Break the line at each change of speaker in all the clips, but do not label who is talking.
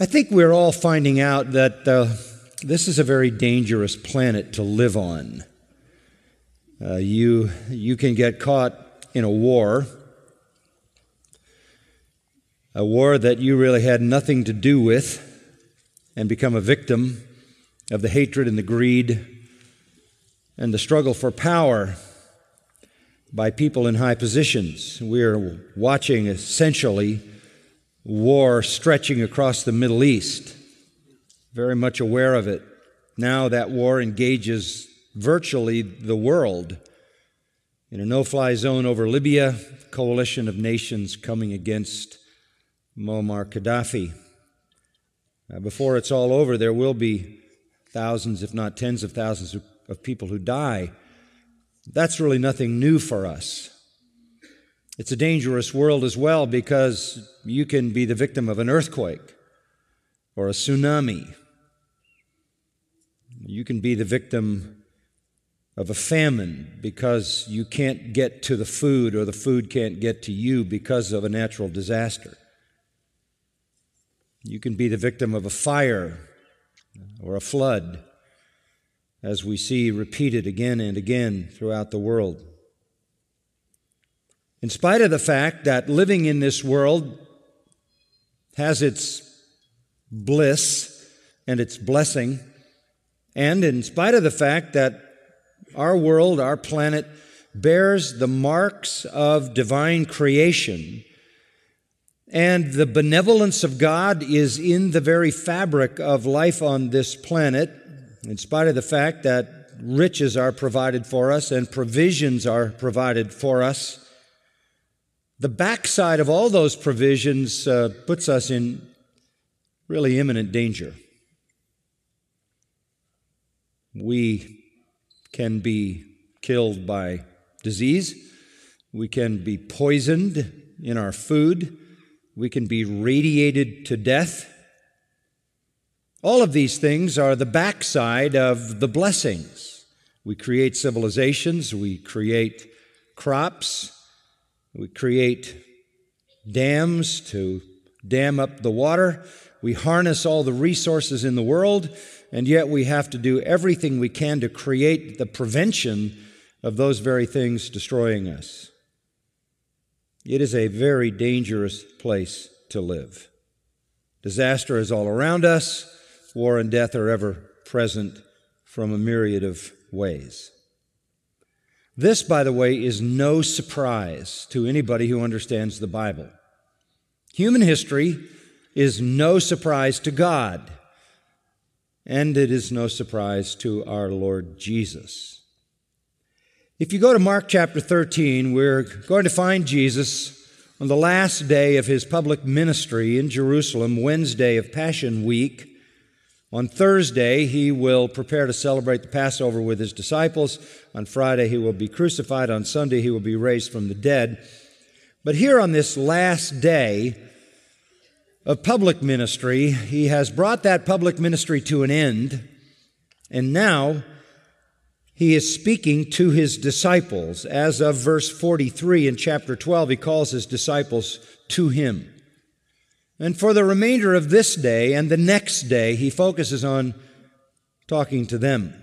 I think we're all finding out that uh, this is a very dangerous planet to live on. Uh, you, you can get caught in a war, a war that you really had nothing to do with, and become a victim of the hatred and the greed and the struggle for power by people in high positions. We're watching essentially war stretching across the Middle East, very much aware of it. Now that war engages virtually the world. In a no fly zone over Libya, coalition of nations coming against Muammar Gaddafi. Uh, before it's all over, there will be thousands, if not tens of thousands, of people who die. That's really nothing new for us. It's a dangerous world as well because you can be the victim of an earthquake or a tsunami. You can be the victim of a famine because you can't get to the food or the food can't get to you because of a natural disaster. You can be the victim of a fire or a flood, as we see repeated again and again throughout the world. In spite of the fact that living in this world has its bliss and its blessing, and in spite of the fact that our world, our planet, bears the marks of divine creation, and the benevolence of God is in the very fabric of life on this planet, in spite of the fact that riches are provided for us and provisions are provided for us. The backside of all those provisions uh, puts us in really imminent danger. We can be killed by disease. We can be poisoned in our food. We can be radiated to death. All of these things are the backside of the blessings. We create civilizations, we create crops, we create dams to dam up the water, we harness all the resources in the world, and yet we have to do everything we can to create the prevention of those very things destroying us. It is a very dangerous place to live. Disaster is all around us. War and death are ever present from a myriad of ways. This, by the way, is no surprise to anybody who understands the Bible. Human history is no surprise to God, and it is no surprise to our Lord Jesus. If you go to Mark chapter 13, we're going to find Jesus on the last day of his public ministry in Jerusalem, Wednesday of Passion Week. On Thursday, he will prepare to celebrate the Passover with his disciples. On Friday, he will be crucified. On Sunday, he will be raised from the dead. But here on this last day of public ministry, he has brought that public ministry to an end. And now, he is speaking to his disciples. As of verse 43 in chapter 12, he calls his disciples to him. And for the remainder of this day and the next day, he focuses on talking to them.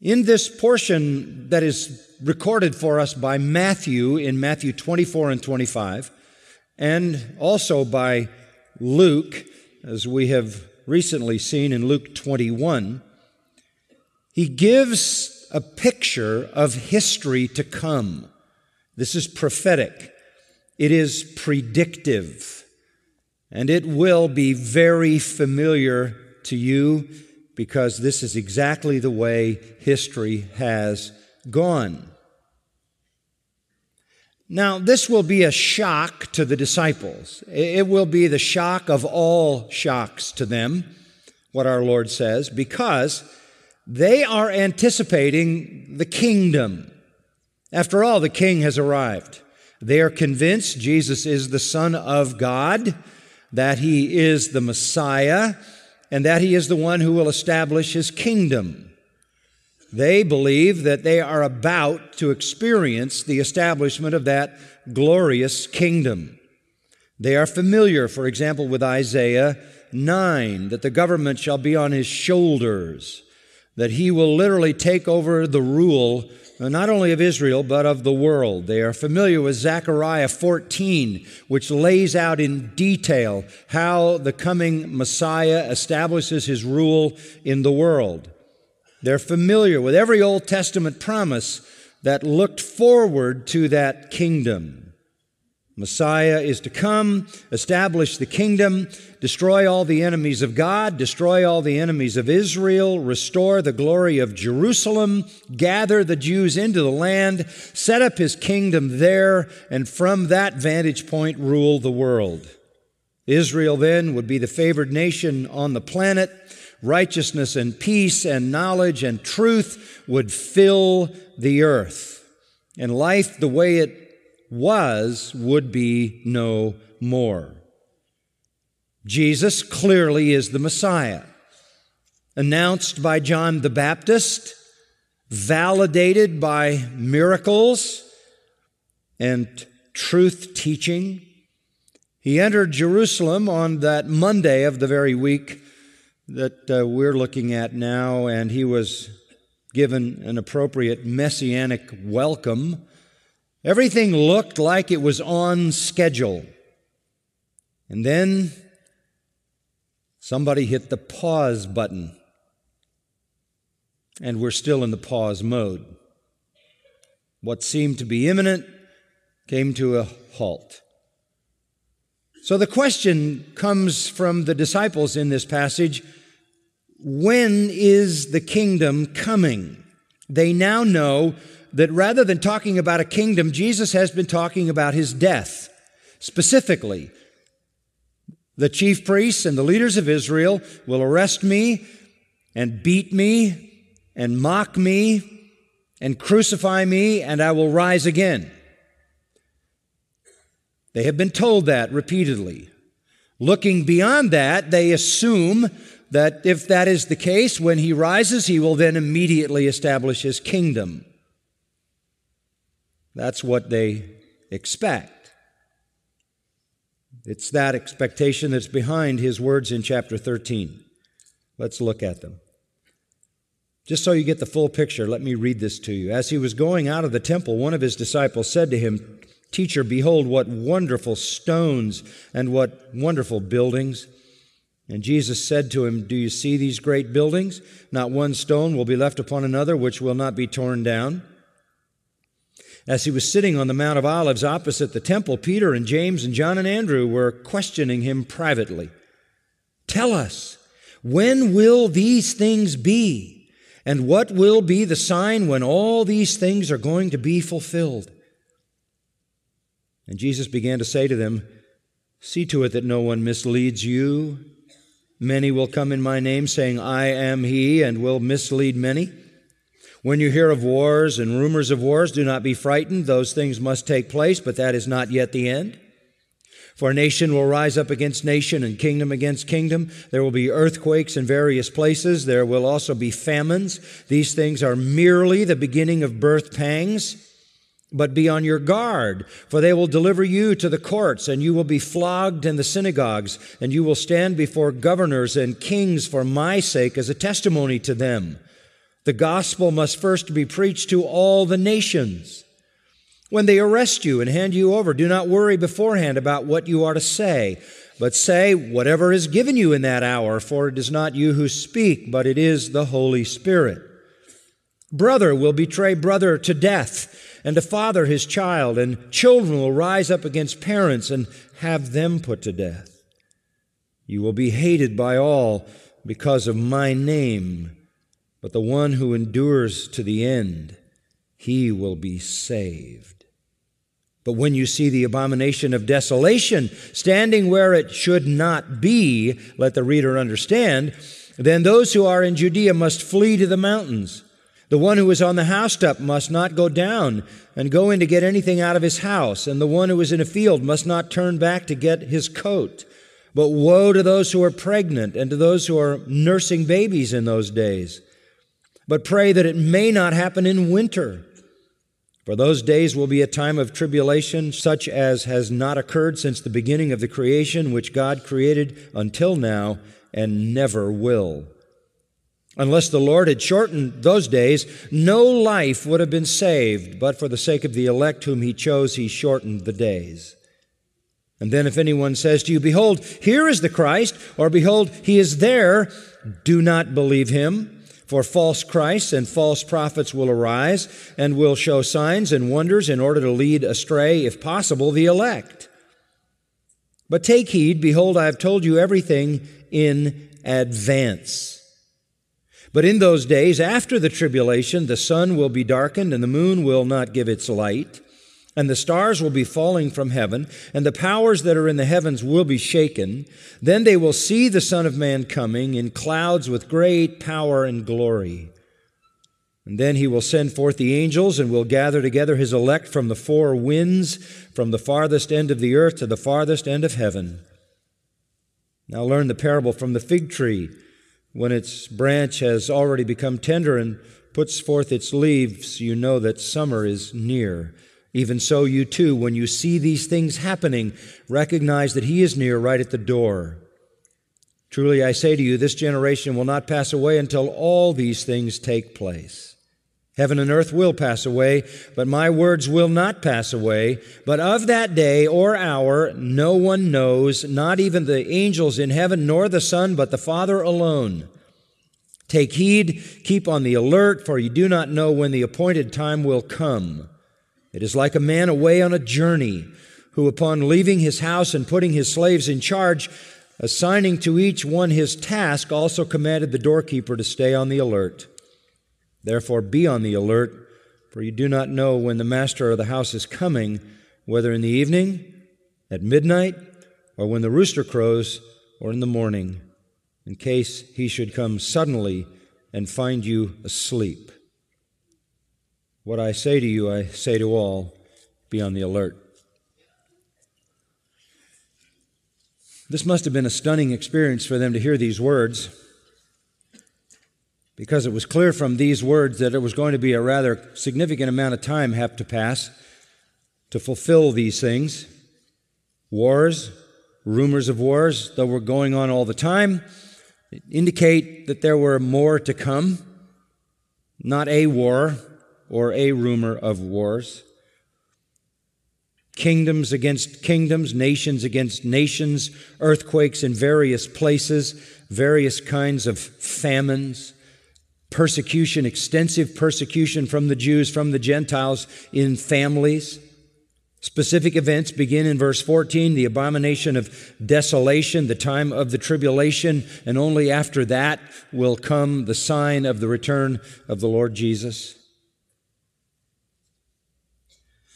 In this portion that is recorded for us by Matthew in Matthew 24 and 25, and also by Luke, as we have recently seen in Luke 21, he gives a picture of history to come. This is prophetic. It is predictive. And it will be very familiar to you because this is exactly the way history has gone. Now, this will be a shock to the disciples. It will be the shock of all shocks to them, what our Lord says, because they are anticipating the kingdom. After all, the king has arrived. They are convinced Jesus is the Son of God, that he is the Messiah, and that he is the one who will establish his kingdom. They believe that they are about to experience the establishment of that glorious kingdom. They are familiar, for example, with Isaiah 9, that the government shall be on his shoulders, that he will literally take over the rule uh, not only of Israel, but of the world. They are familiar with Zechariah 14, which lays out in detail how the coming Messiah establishes his rule in the world. They're familiar with every Old Testament promise that looked forward to that kingdom. Messiah is to come, establish the kingdom, destroy all the enemies of God, destroy all the enemies of Israel, restore the glory of Jerusalem, gather the Jews into the land, set up his kingdom there, and from that vantage point rule the world. Israel then would be the favored nation on the planet. Righteousness and peace and knowledge and truth would fill the earth. And life the way it was would be no more. Jesus clearly is the Messiah, announced by John the Baptist, validated by miracles and truth teaching. He entered Jerusalem on that Monday of the very week that uh, we're looking at now, and he was given an appropriate messianic welcome Everything looked like it was on schedule. And then somebody hit the pause button. And we're still in the pause mode. What seemed to be imminent came to a halt. So the question comes from the disciples in this passage when is the kingdom coming? They now know that rather than talking about a kingdom, Jesus has been talking about his death. Specifically, the chief priests and the leaders of Israel will arrest me and beat me and mock me and crucify me, and I will rise again. They have been told that repeatedly. Looking beyond that, they assume that if that is the case, when he rises, he will then immediately establish his kingdom. That's what they expect. It's that expectation that's behind his words in chapter 13. Let's look at them. Just so you get the full picture, let me read this to you. As he was going out of the temple, one of his disciples said to him, Teacher, behold, what wonderful stones and what wonderful buildings. And Jesus said to him, Do you see these great buildings? Not one stone will be left upon another which will not be torn down. As he was sitting on the Mount of Olives opposite the temple, Peter and James and John and Andrew were questioning him privately. Tell us, when will these things be? And what will be the sign when all these things are going to be fulfilled? And Jesus began to say to them, See to it that no one misleads you. Many will come in my name, saying, I am he, and will mislead many. When you hear of wars and rumors of wars, do not be frightened. Those things must take place, but that is not yet the end. For nation will rise up against nation and kingdom against kingdom. There will be earthquakes in various places. There will also be famines. These things are merely the beginning of birth pangs. But be on your guard, for they will deliver you to the courts, and you will be flogged in the synagogues, and you will stand before governors and kings for my sake as a testimony to them. The gospel must first be preached to all the nations. When they arrest you and hand you over, do not worry beforehand about what you are to say, but say whatever is given you in that hour, for it is not you who speak, but it is the Holy Spirit. Brother will betray brother to death, and a father his child, and children will rise up against parents and have them put to death. You will be hated by all because of my name but the one who endures to the end, he will be saved. But when you see the abomination of desolation standing where it should not be, let the reader understand, then those who are in Judea must flee to the mountains. The one who is on the housetop must not go down and go in to get anything out of his house, and the one who is in a field must not turn back to get his coat. But woe to those who are pregnant and to those who are nursing babies in those days but pray that it may not happen in winter. For those days will be a time of tribulation, such as has not occurred since the beginning of the creation, which God created until now and never will. Unless the Lord had shortened those days, no life would have been saved, but for the sake of the elect whom he chose, he shortened the days. And then if anyone says to you, Behold, here is the Christ, or Behold, he is there, do not believe him. For false Christs and false prophets will arise and will show signs and wonders in order to lead astray, if possible, the elect. But take heed, behold, I have told you everything in advance. But in those days after the tribulation, the sun will be darkened and the moon will not give its light and the stars will be falling from heaven, and the powers that are in the heavens will be shaken. Then they will see the Son of Man coming in clouds with great power and glory. And then he will send forth the angels and will gather together his elect from the four winds, from the farthest end of the earth to the farthest end of heaven. Now learn the parable from the fig tree. When its branch has already become tender and puts forth its leaves, you know that summer is near. Even so, you too, when you see these things happening, recognize that He is near right at the door. Truly, I say to you, this generation will not pass away until all these things take place. Heaven and earth will pass away, but my words will not pass away. But of that day or hour, no one knows, not even the angels in heaven, nor the Son, but the Father alone. Take heed, keep on the alert, for you do not know when the appointed time will come. It is like a man away on a journey who, upon leaving his house and putting his slaves in charge, assigning to each one his task, also commanded the doorkeeper to stay on the alert. Therefore, be on the alert, for you do not know when the master of the house is coming, whether in the evening, at midnight, or when the rooster crows, or in the morning, in case he should come suddenly and find you asleep. What I say to you, I say to all be on the alert. This must have been a stunning experience for them to hear these words, because it was clear from these words that it was going to be a rather significant amount of time have to pass to fulfill these things. Wars, rumors of wars, that were going on all the time, indicate that there were more to come. Not a war, or a rumor of wars. Kingdoms against kingdoms, nations against nations, earthquakes in various places, various kinds of famines, persecution, extensive persecution from the Jews, from the Gentiles in families. Specific events begin in verse 14 the abomination of desolation, the time of the tribulation, and only after that will come the sign of the return of the Lord Jesus.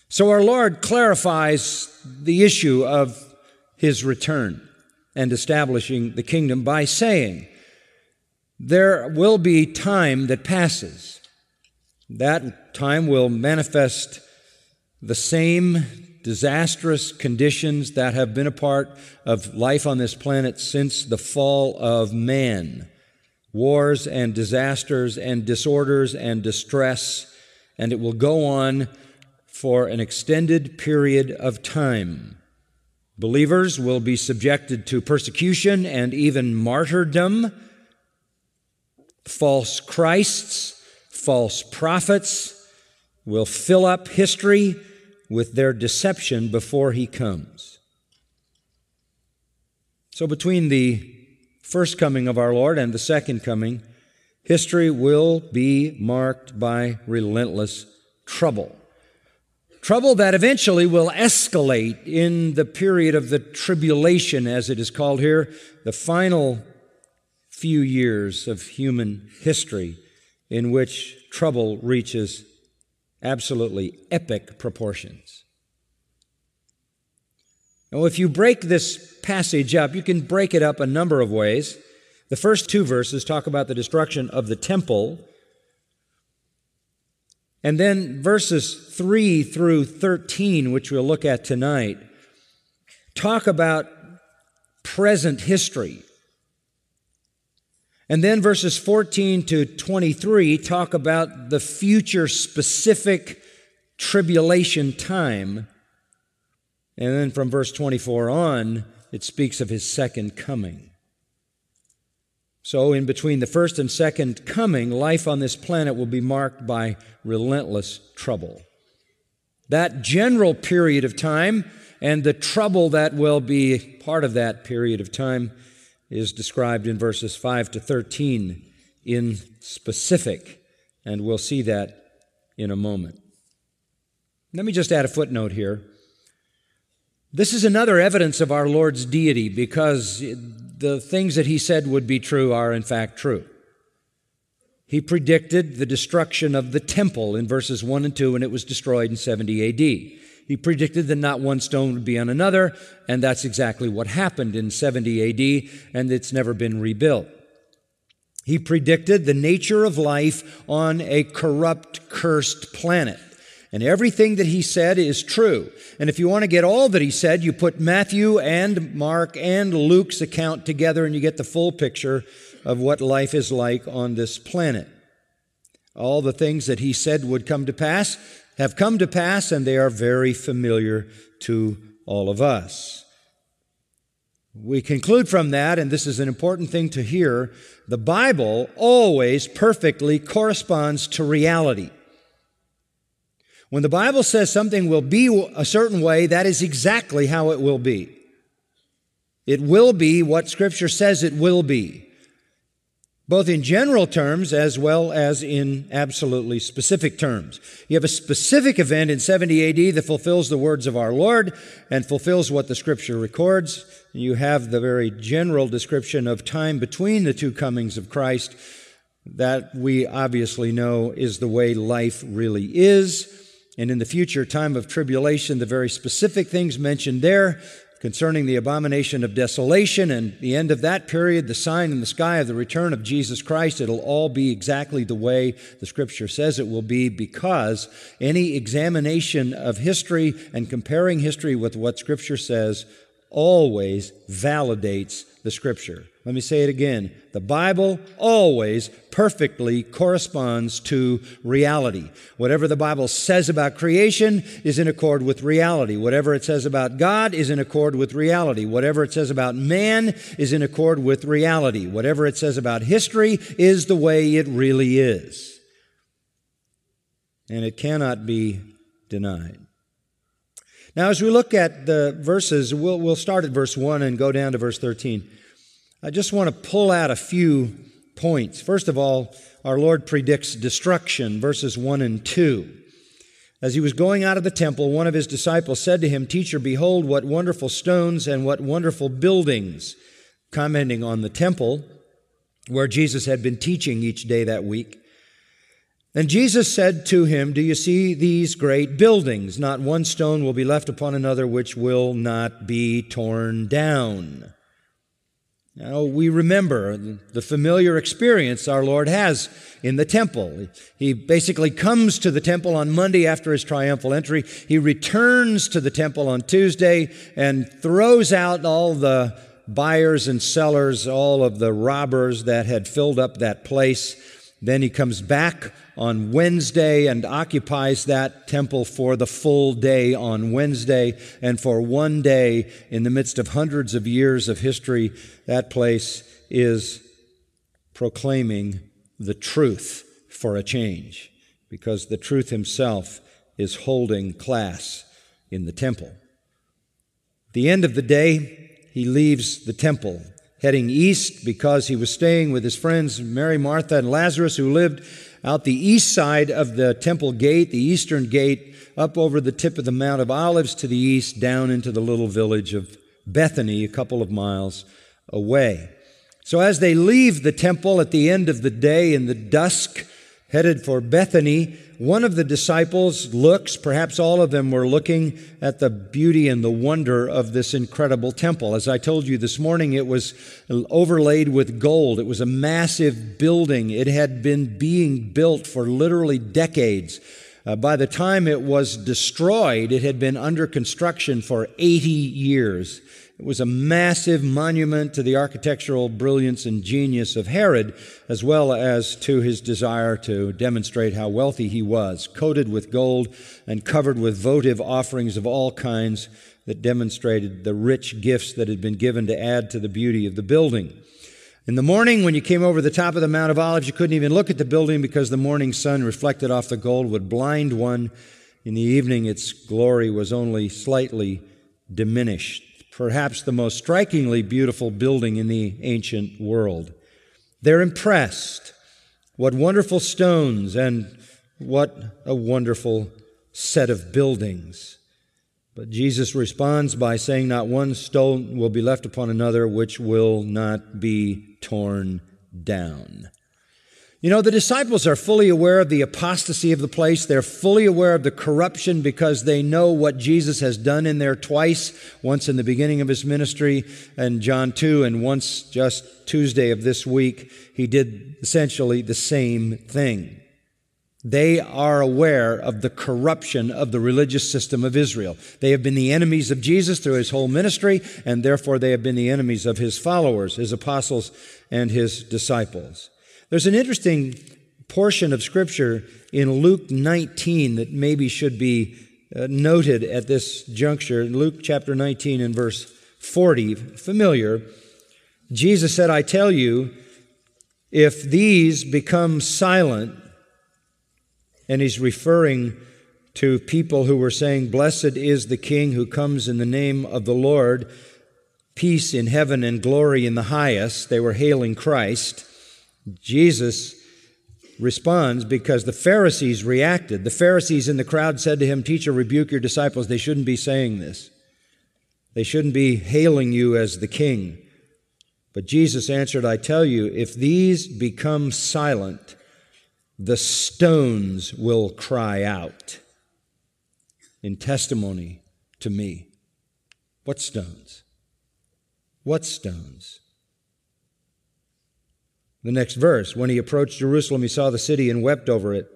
So our Lord clarifies the issue of his return and establishing the kingdom by saying, There will be time that passes. That time will manifest the same disastrous conditions that have been a part of life on this planet since the fall of man wars and disasters and disorders and distress, and it will go on for an extended period of time. Believers will be subjected to persecution and even martyrdom. False Christs, false prophets will fill up history with their deception before he comes. So, between the first coming of our Lord and the second coming, history will be marked by relentless trouble. Trouble that eventually will escalate in the period of the tribulation, as it is called here, the final few years of human history in which trouble reaches absolutely epic proportions. Now, if you break this passage up, you can break it up a number of ways. The first two verses talk about the destruction of the temple and then verses 3 through 13, which we'll look at tonight, talk about present history. And then verses 14 to 23 talk about the future specific tribulation time. And then from verse 24 on, it speaks of his second coming. So, in between the first and second coming, life on this planet will be marked by relentless trouble. That general period of time and the trouble that will be part of that period of time is described in verses 5 to 13 in specific, and we'll see that in a moment. Let me just add a footnote here. This is another evidence of our Lord's deity because the things that he said would be true are in fact true. He predicted the destruction of the temple in verses 1 and 2, and it was destroyed in 70 AD. He predicted that not one stone would be on another, and that's exactly what happened in 70 AD, and it's never been rebuilt. He predicted the nature of life on a corrupt, cursed planet. And everything that he said is true. And if you want to get all that he said, you put Matthew and Mark and Luke's account together and you get the full picture of what life is like on this planet. All the things that he said would come to pass have come to pass, and they are very familiar to all of us. We conclude from that, and this is an important thing to hear the Bible always perfectly corresponds to reality. When the Bible says something will be a certain way, that is exactly how it will be. It will be what Scripture says it will be both in general terms as well as in absolutely specific terms. You have a specific event in 70 AD that fulfills the words of our Lord and fulfills what the scripture records. You have the very general description of time between the two comings of Christ that we obviously know is the way life really is. And in the future time of tribulation, the very specific things mentioned there concerning the abomination of desolation and the end of that period, the sign in the sky of the return of Jesus Christ, it'll all be exactly the way the scripture says it will be because any examination of history and comparing history with what scripture says always validates the scripture. Let me say it again. The Bible always perfectly corresponds to reality. Whatever the Bible says about creation is in accord with reality. Whatever it says about God is in accord with reality. Whatever it says about man is in accord with reality. Whatever it says about history is the way it really is. And it cannot be denied. Now, as we look at the verses, we'll, we'll start at verse 1 and go down to verse 13. I just want to pull out a few points. First of all, our Lord predicts destruction, verses 1 and 2. As he was going out of the temple, one of his disciples said to him, Teacher, behold, what wonderful stones and what wonderful buildings, commenting on the temple where Jesus had been teaching each day that week. And Jesus said to him, Do you see these great buildings? Not one stone will be left upon another which will not be torn down. Now, we remember the familiar experience our Lord has in the temple. He basically comes to the temple on Monday after his triumphal entry. He returns to the temple on Tuesday and throws out all the buyers and sellers, all of the robbers that had filled up that place. Then he comes back on Wednesday and occupies that temple for the full day on Wednesday. And for one day, in the midst of hundreds of years of history, that place is proclaiming the truth for a change because the truth himself is holding class in the temple. the end of the day, he leaves the temple, heading east because he was staying with his friends Mary, Martha, and Lazarus, who lived out the east side of the temple gate, the eastern gate, up over the tip of the Mount of Olives to the east, down into the little village of Bethany, a couple of miles away. So as they leave the temple at the end of the day in the dusk, headed for Bethany, one of the disciples looks, perhaps all of them were looking at the beauty and the wonder of this incredible temple. As I told you this morning, it was overlaid with gold. It was a massive building. It had been being built for literally decades. Uh, by the time it was destroyed, it had been under construction for 80 years. It was a massive monument to the architectural brilliance and genius of Herod, as well as to his desire to demonstrate how wealthy he was, coated with gold and covered with votive offerings of all kinds that demonstrated the rich gifts that had been given to add to the beauty of the building. In the morning, when you came over the top of the Mount of Olives, you couldn't even look at the building because the morning sun reflected off the gold would blind one. In the evening, its glory was only slightly diminished. Perhaps the most strikingly beautiful building in the ancient world. They're impressed. What wonderful stones and what a wonderful set of buildings. But Jesus responds by saying, Not one stone will be left upon another which will not be torn down. You know, the disciples are fully aware of the apostasy of the place. They're fully aware of the corruption because they know what Jesus has done in there twice, once in the beginning of his ministry and John 2, and once just Tuesday of this week, he did essentially the same thing. They are aware of the corruption of the religious system of Israel. They have been the enemies of Jesus through his whole ministry, and therefore they have been the enemies of his followers, his apostles, and his disciples. There's an interesting portion of Scripture in Luke 19 that maybe should be uh, noted at this juncture. Luke chapter 19 and verse 40, familiar. Jesus said, I tell you, if these become silent, and he's referring to people who were saying, Blessed is the King who comes in the name of the Lord, peace in heaven and glory in the highest. They were hailing Christ. Jesus responds because the Pharisees reacted. The Pharisees in the crowd said to him, Teacher, rebuke your disciples. They shouldn't be saying this. They shouldn't be hailing you as the king. But Jesus answered, I tell you, if these become silent, the stones will cry out in testimony to me. What stones? What stones? The next verse, when he approached Jerusalem, he saw the city and wept over it.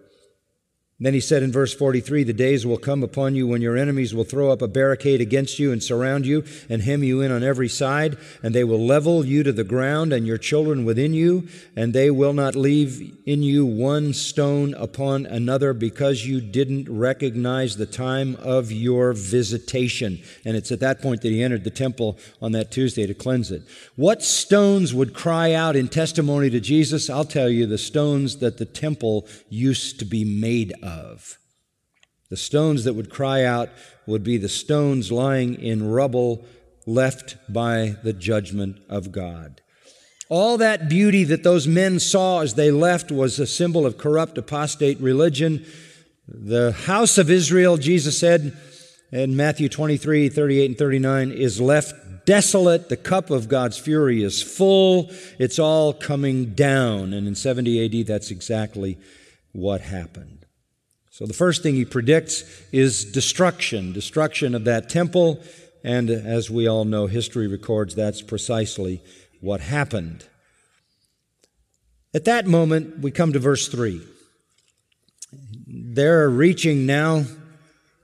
Then he said in verse 43 The days will come upon you when your enemies will throw up a barricade against you and surround you and hem you in on every side, and they will level you to the ground and your children within you, and they will not leave in you one stone upon another because you didn't recognize the time of your visitation. And it's at that point that he entered the temple on that Tuesday to cleanse it. What stones would cry out in testimony to Jesus? I'll tell you, the stones that the temple used to be made of of. The stones that would cry out would be the stones lying in rubble left by the judgment of God. All that beauty that those men saw as they left was a symbol of corrupt, apostate religion. The house of Israel, Jesus said in Matthew 23, 38, and 39, is left desolate. The cup of God's fury is full. It's all coming down. And in 70 AD, that's exactly what happened. So the first thing he predicts is destruction, destruction of that temple. And as we all know, history records that's precisely what happened. At that moment, we come to verse 3. They're reaching now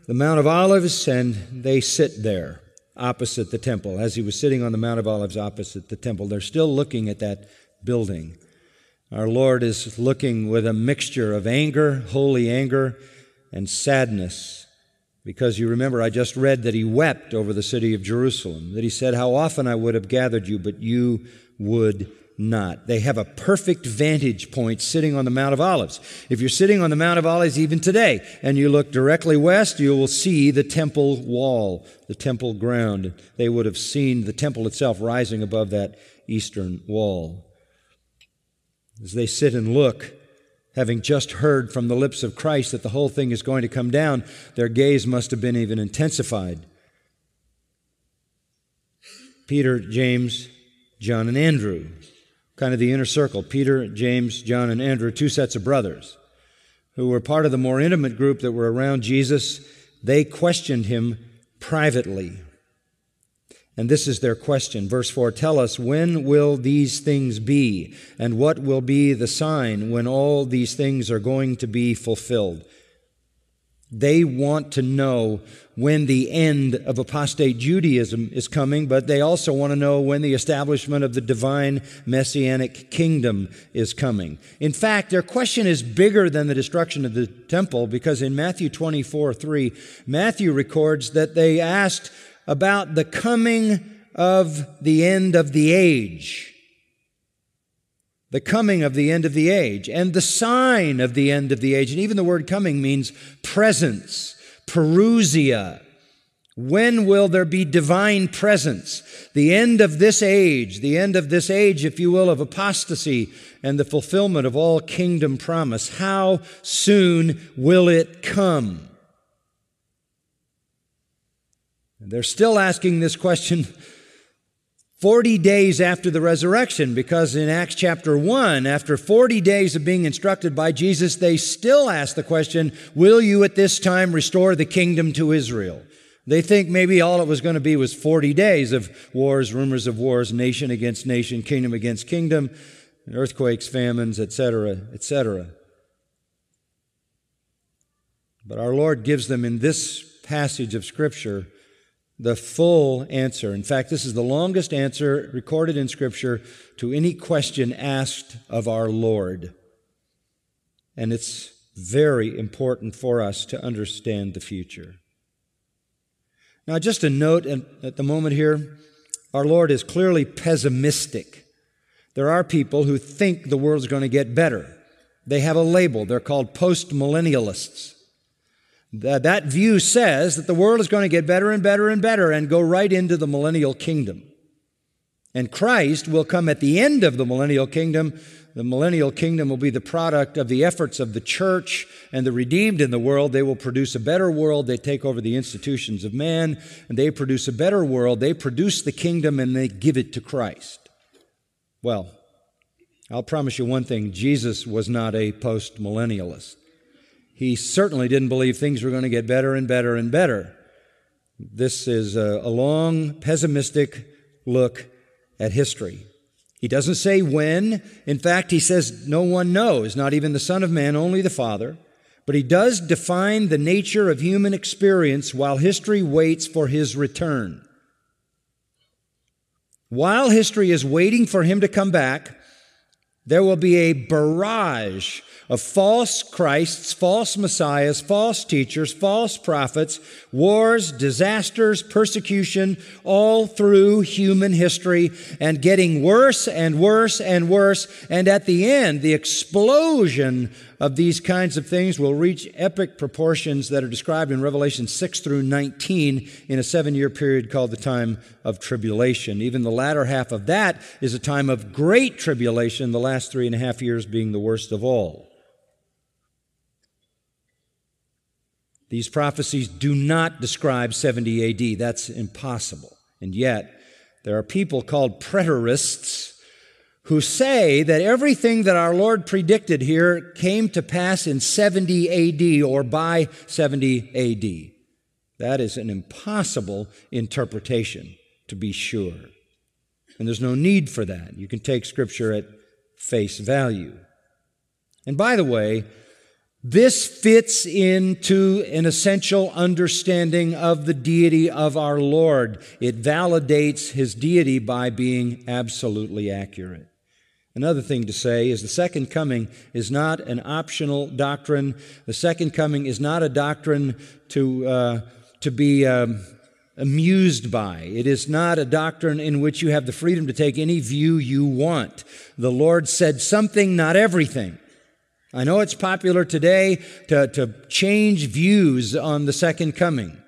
the Mount of Olives, and they sit there opposite the temple. As he was sitting on the Mount of Olives opposite the temple, they're still looking at that building. Our Lord is looking with a mixture of anger, holy anger, and sadness. Because you remember, I just read that he wept over the city of Jerusalem, that he said, How often I would have gathered you, but you would not. They have a perfect vantage point sitting on the Mount of Olives. If you're sitting on the Mount of Olives even today and you look directly west, you will see the temple wall, the temple ground. They would have seen the temple itself rising above that eastern wall. As they sit and look, having just heard from the lips of Christ that the whole thing is going to come down, their gaze must have been even intensified. Peter, James, John, and Andrew, kind of the inner circle. Peter, James, John, and Andrew, two sets of brothers who were part of the more intimate group that were around Jesus. They questioned him privately. And this is their question. Verse 4 Tell us, when will these things be? And what will be the sign when all these things are going to be fulfilled? They want to know when the end of apostate Judaism is coming, but they also want to know when the establishment of the divine messianic kingdom is coming. In fact, their question is bigger than the destruction of the temple because in Matthew 24 3, Matthew records that they asked about the coming of the end of the age the coming of the end of the age and the sign of the end of the age. And even the word coming means presence, parousia. When will there be divine presence? The end of this age, the end of this age, if you will, of apostasy and the fulfillment of all kingdom promise. How soon will it come? And they're still asking this question 40 days after the resurrection, because in Acts chapter 1, after 40 days of being instructed by Jesus, they still ask the question, Will you at this time restore the kingdom to Israel? They think maybe all it was going to be was 40 days of wars, rumors of wars, nation against nation, kingdom against kingdom, earthquakes, famines, etc., etc. But our Lord gives them in this passage of Scripture the full answer. In fact, this is the longest answer recorded in Scripture to any question asked of our Lord. And it's very important for us to understand the future. Now, just a note at the moment here our Lord is clearly pessimistic. There are people who think the world's going to get better. They have a label. They're called postmillennialists. That, view says that the world is going to get better and better and better and go right into the millennial kingdom. And Christ will come at the end of the millennial kingdom. The millennial kingdom will be the product of the efforts of the church and the redeemed in the world. They will produce a better world. They take over the institutions of man and they produce a better world. They produce the kingdom and they give it to Christ. Well, I'll promise you one thing Jesus was not a post millennialist he certainly didn't believe things were going to get better and better and better. This is a, a long, pessimistic look at history. He doesn't say when. In fact, he says no one knows, not even the Son of Man, only the Father. But he does define the nature of human experience while history waits for his return. While history is waiting for him to come back, there will be a barrage of false Christs, false messiahs, false teachers, false prophets, wars, disasters, persecution, all through human history, and getting worse and worse and worse. And at the end, the explosion of these kinds of things will reach epic proportions that are described in Revelation 6 through 19 in a seven year period called the time of tribulation. Even the latter half of that is a time of great tribulation, the last three and a half years being the worst of all. These prophecies do not describe 70 AD. That's impossible. And yet, there are people called preterists who say that everything that our Lord predicted here came to pass in 70 AD or by 70 AD. That is an impossible interpretation, to be sure. And there's no need for that. You can take Scripture at face value. And by the way, this fits into an essential understanding of the deity of our Lord. It validates his deity by being absolutely accurate. Another thing to say is the second coming is not an optional doctrine. The second coming is not a doctrine to, uh, to be um, amused by. It is not a doctrine in which you have the freedom to take any view you want. The Lord said something, not everything. I know it's popular today to, to change views on the second coming.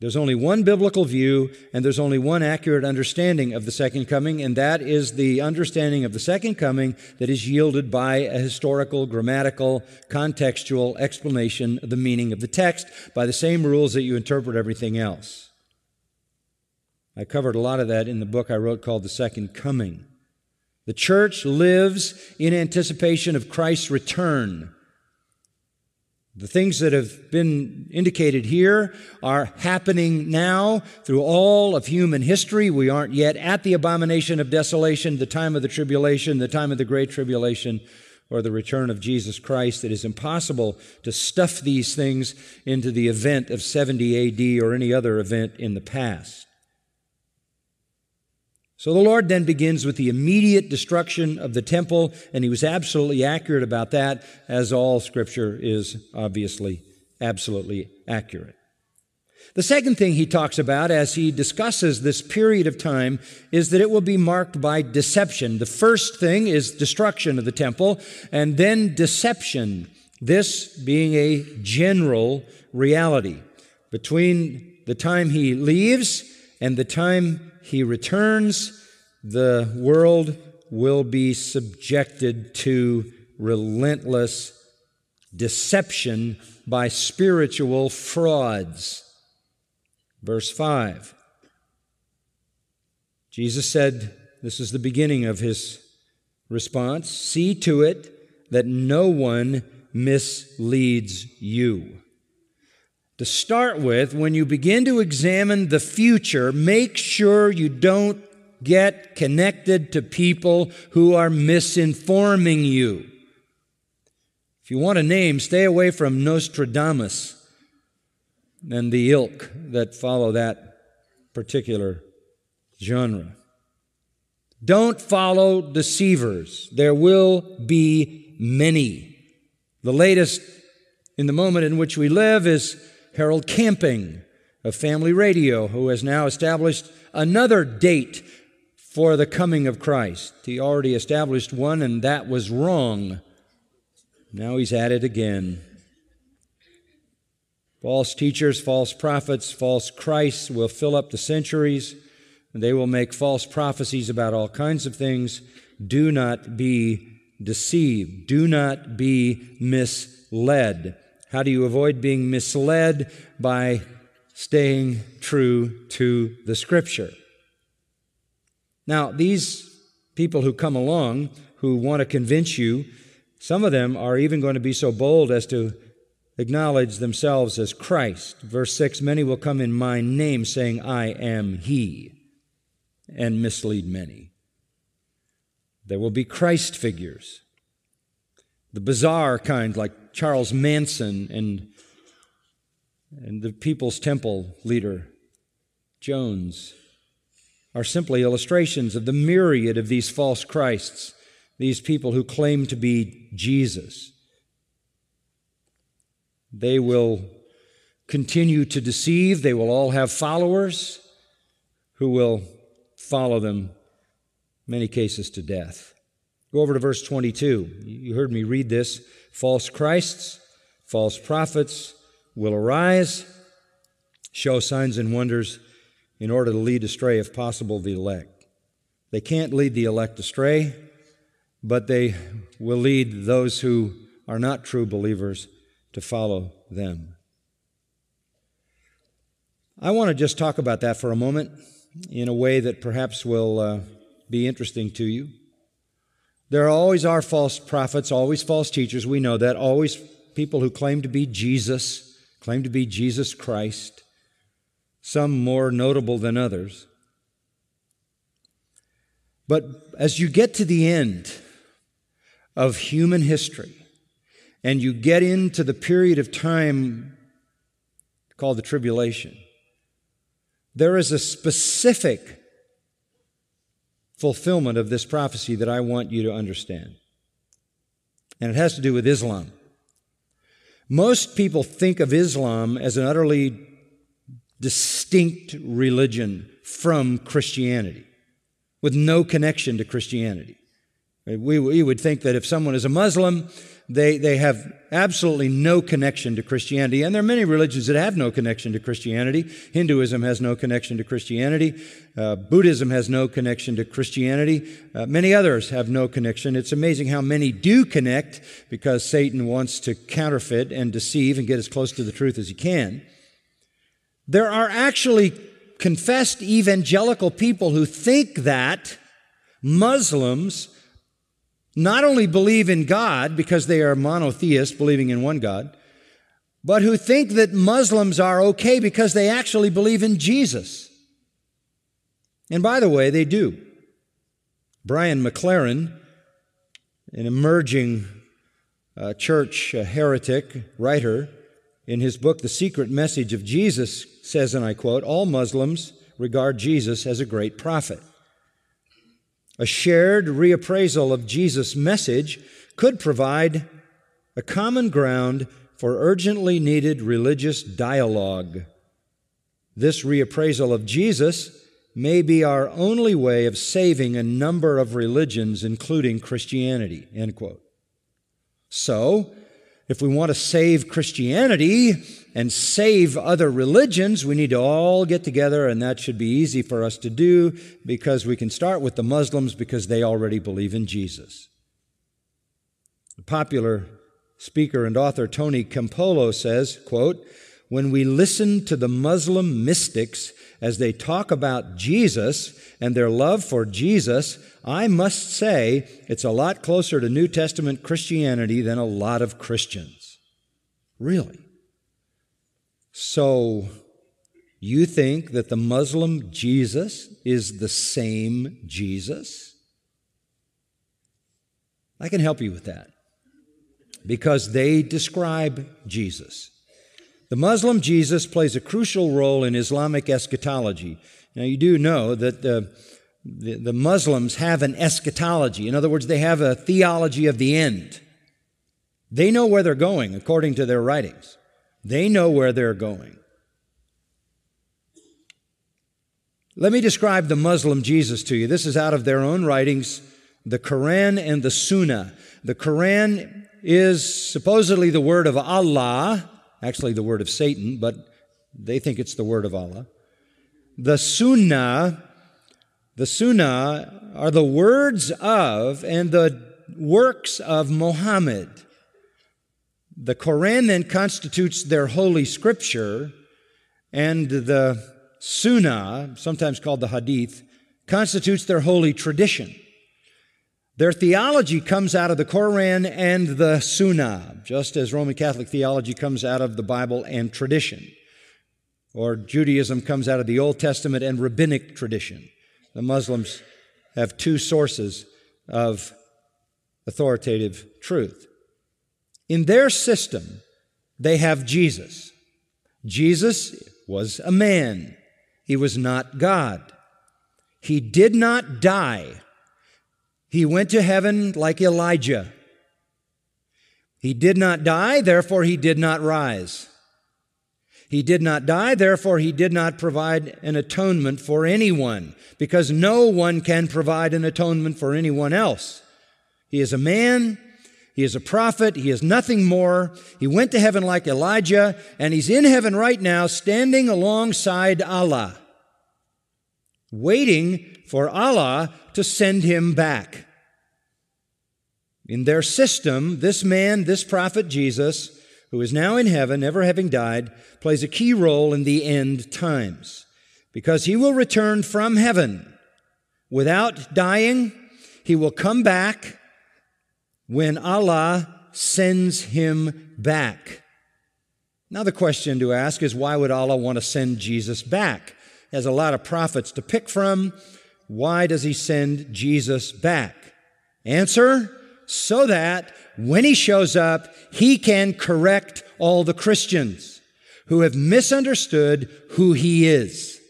There's only one biblical view, and there's only one accurate understanding of the second coming, and that is the understanding of the second coming that is yielded by a historical, grammatical, contextual explanation of the meaning of the text by the same rules that you interpret everything else. I covered a lot of that in the book I wrote called The Second Coming. The church lives in anticipation of Christ's return. The things that have been indicated here are happening now through all of human history. We aren't yet at the abomination of desolation, the time of the tribulation, the time of the great tribulation. or the return of Jesus Christ. It is impossible to stuff these things into the event of 70 AD or any other event in the past. So the Lord then begins with the immediate destruction of the temple, and he was absolutely accurate about that, as all scripture is obviously absolutely accurate. The second thing he talks about as he discusses this period of time is that it will be marked by deception. The first thing is destruction of the temple and then deception, this being a general reality. Between the time he leaves and the time he returns, the world will be subjected to relentless deception by spiritual frauds. Verse 5. Jesus said, This is the beginning of his response see to it that no one misleads you. To start with, when you begin to examine the future, make sure you don't get connected to people who are misinforming you. If you want a name, stay away from Nostradamus and the ilk that follow that particular genre. Don't follow deceivers. There will be many. The latest in the moment in which we live is Harold Camping of Family Radio, who has now established another date for the coming of Christ. He already established one, and that was wrong. Now he's at it again. False teachers, false prophets, false Christs will fill up the centuries, they will make false prophecies about all kinds of things. Do not be deceived. Do not be misled. How do you avoid being misled? By staying true to the Scripture. Now, these people who come along who want to convince you, some of them are even going to be so bold as to acknowledge themselves as Christ. Verse 6 Many will come in my name, saying, I am He, and mislead many. There will be Christ figures, the bizarre kind, like Charles Manson and, and the People's Temple leader, Jones, are simply illustrations of the myriad of these false Christs, these people who claim to be Jesus. They will continue to deceive. They will all have followers who will follow them, many cases to death. Go over to verse 22. You heard me read this. False Christs, false prophets will arise, show signs and wonders in order to lead astray, if possible, the elect. They can't lead the elect astray, but they will lead those who are not true believers to follow them. I want to just talk about that for a moment in a way that perhaps will uh, be interesting to you. There always are false prophets, always false teachers. We know that. Always people who claim to be Jesus, claim to be Jesus Christ, some more notable than others. But as you get to the end of human history, and you get into the period of time called the tribulation, there is a specific fulfillment of this prophecy that I want you to understand. And it has to do with Islam. Most people think of Islam as an utterly distinct religion from Christianity, with no connection to Christianity. We, we would think that if someone is a Muslim, they, they have absolutely no connection to Christianity. And there are many religions that have no connection to Christianity. Hinduism has no connection to Christianity. Uh, Buddhism has no connection to Christianity. Uh, many others have no connection. It's amazing how many do connect because Satan wants to counterfeit and deceive and get as close to the truth as he can. There are actually confessed evangelical people who think that Muslims not only believe in God because they are monotheists, believing in one God, but who think that Muslims are okay because they actually believe in Jesus. And by the way, they do. Brian McLaren, an emerging a church a heretic writer, in his book, The Secret Message of Jesus, says, and I quote, All Muslims regard Jesus as a great prophet. A shared reappraisal of Jesus' message could provide a common ground for urgently needed religious dialogue. This reappraisal of Jesus may be our only way of saving a number of religions, including Christianity. End quote. So, if we want to save Christianity and save other religions, we need to all get together, and that should be easy for us to do because we can start with the Muslims because they already believe in Jesus. The popular speaker and author Tony Campolo says, quote, when we listen to the Muslim mystics as they talk about Jesus and their love for Jesus, I must say it's a lot closer to New Testament Christianity than a lot of Christians. Really. So, you think that the Muslim Jesus is the same Jesus? I can help you with that because they describe Jesus. The Muslim Jesus plays a crucial role in Islamic eschatology. Now, you do know that the, the, the, Muslims have an eschatology. In other words, they have a theology of the end. They know where they're going, according to their writings. They know where they're going. Let me describe the Muslim Jesus to you. This is out of their own writings, the Quran and the Sunnah. The Quran is supposedly the word of Allah, actually the word of Satan, but they think it's the word of Allah. The Sunnah, the Sunnah are the words of and the works of Muhammad. The Quran then constitutes their holy scripture, and the Sunnah, sometimes called the Hadith, constitutes their holy tradition. Their theology comes out of the Koran and the Sunnah, just as Roman Catholic theology comes out of the Bible and tradition, or Judaism comes out of the Old Testament and rabbinic tradition. The Muslims have two sources of authoritative truth. In their system, they have Jesus. Jesus was a man. He was not God. He did not die he went to heaven like Elijah. He did not die, therefore he did not rise. He did not die, therefore he did not provide an atonement for anyone, because no one can provide an atonement for anyone else. He is a man, he is a prophet, he is nothing more. He went to heaven like Elijah, and he's in heaven right now, standing alongside Allah, waiting for Allah to send him back. In their system, this man, this prophet Jesus, who is now in heaven, never having died, plays a key role in the end times because he will return from heaven without dying. He will come back when Allah sends him back. Now, the question to ask is why would Allah want to send Jesus back? Has a lot of prophets to pick from. Why does he send Jesus back? Answer so that when he shows up, he can correct all the Christians who have misunderstood who he is.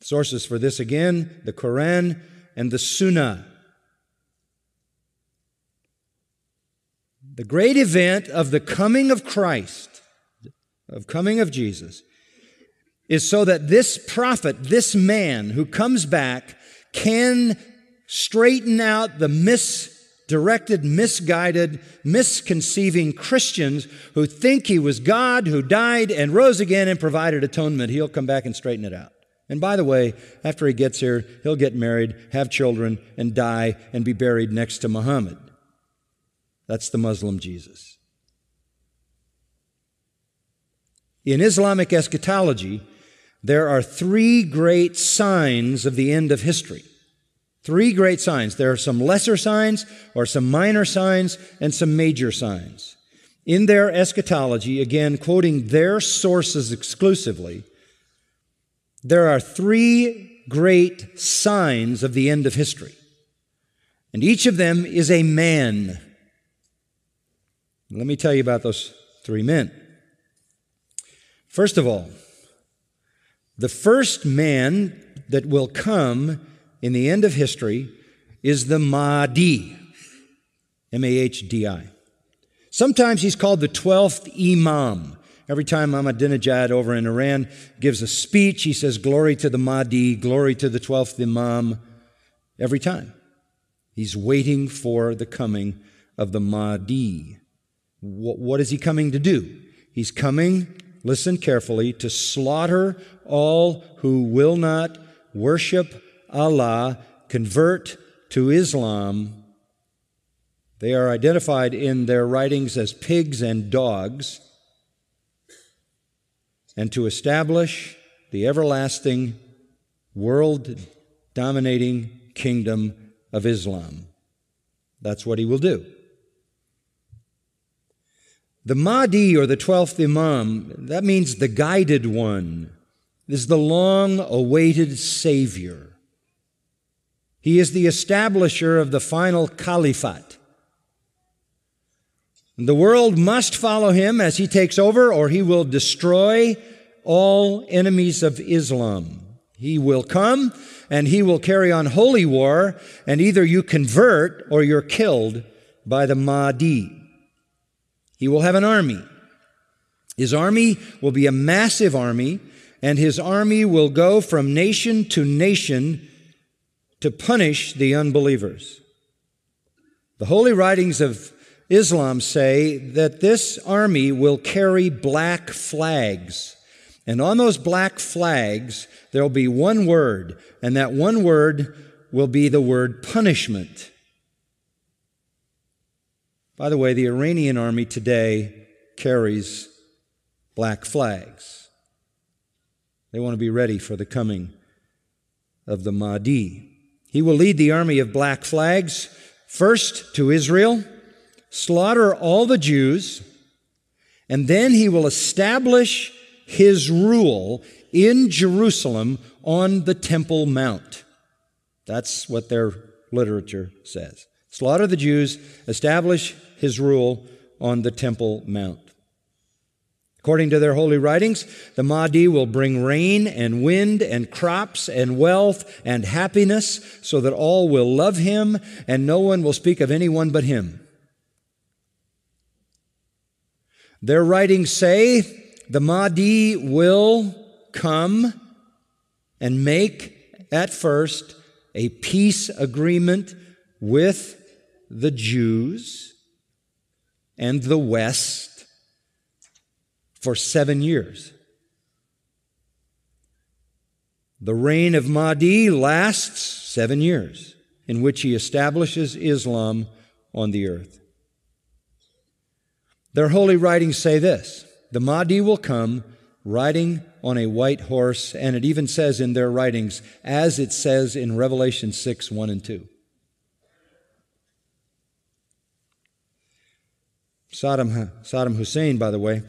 Sources for this again the Quran and the Sunnah. The great event of the coming of Christ, of coming of Jesus, is so that this prophet, this man who comes back, can straighten out the misdirected, misguided, misconceiving Christians who think he was God who died and rose again and provided atonement. He'll come back and straighten it out. And by the way, after he gets here, he'll get married, have children, and die and be buried next to Muhammad. That's the Muslim Jesus. In Islamic eschatology, there are three great signs of the end of history. Three great signs. There are some lesser signs or some minor signs and some major signs. In their eschatology, again, quoting their sources exclusively, there are three great signs of the end of history. And each of them is a man. Let me tell you about those three men. First of all, the first man that will come in the end of history is the Mahdi, M A H D I. Sometimes he's called the 12th Imam. Every time Ahmadinejad over in Iran gives a speech, he says, Glory to the Mahdi, glory to the 12th Imam. Every time. He's waiting for the coming of the Mahdi. What is he coming to do? He's coming, listen carefully, to slaughter all who will not worship Allah, convert to Islam. They are identified in their writings as pigs and dogs, and to establish the everlasting, world dominating kingdom of Islam. That's what he will do. The Mahdi or the 12th Imam, that means the guided one, is the long awaited Savior. He is the establisher of the final caliphate. The world must follow him as he takes over, or he will destroy all enemies of Islam. He will come and he will carry on holy war, and either you convert or you're killed by the Mahdi. He will have an army. His army will be a massive army, and his army will go from nation to nation to punish the unbelievers. The holy writings of Islam say that this army will carry black flags. And on those black flags, there'll be one word, and that one word will be the word punishment. By the way, the Iranian army today carries black flags. They want to be ready for the coming of the Mahdi. He will lead the army of black flags first to Israel, slaughter all the Jews, and then he will establish his rule in Jerusalem on the Temple Mount. That's what their literature says. Slaughter the Jews, establish his rule on the Temple Mount. According to their holy writings, the Mahdi will bring rain and wind and crops and wealth and happiness so that all will love him and no one will speak of anyone but him. Their writings say the Mahdi will come and make at first a peace agreement with the Jews and the West for seven years. The reign of Mahdi lasts seven years, in which he establishes Islam on the earth. Their holy writings say this the Mahdi will come riding on a white horse, and it even says in their writings, as it says in Revelation 6 1 and 2. Saddam, Saddam Hussein, by the way,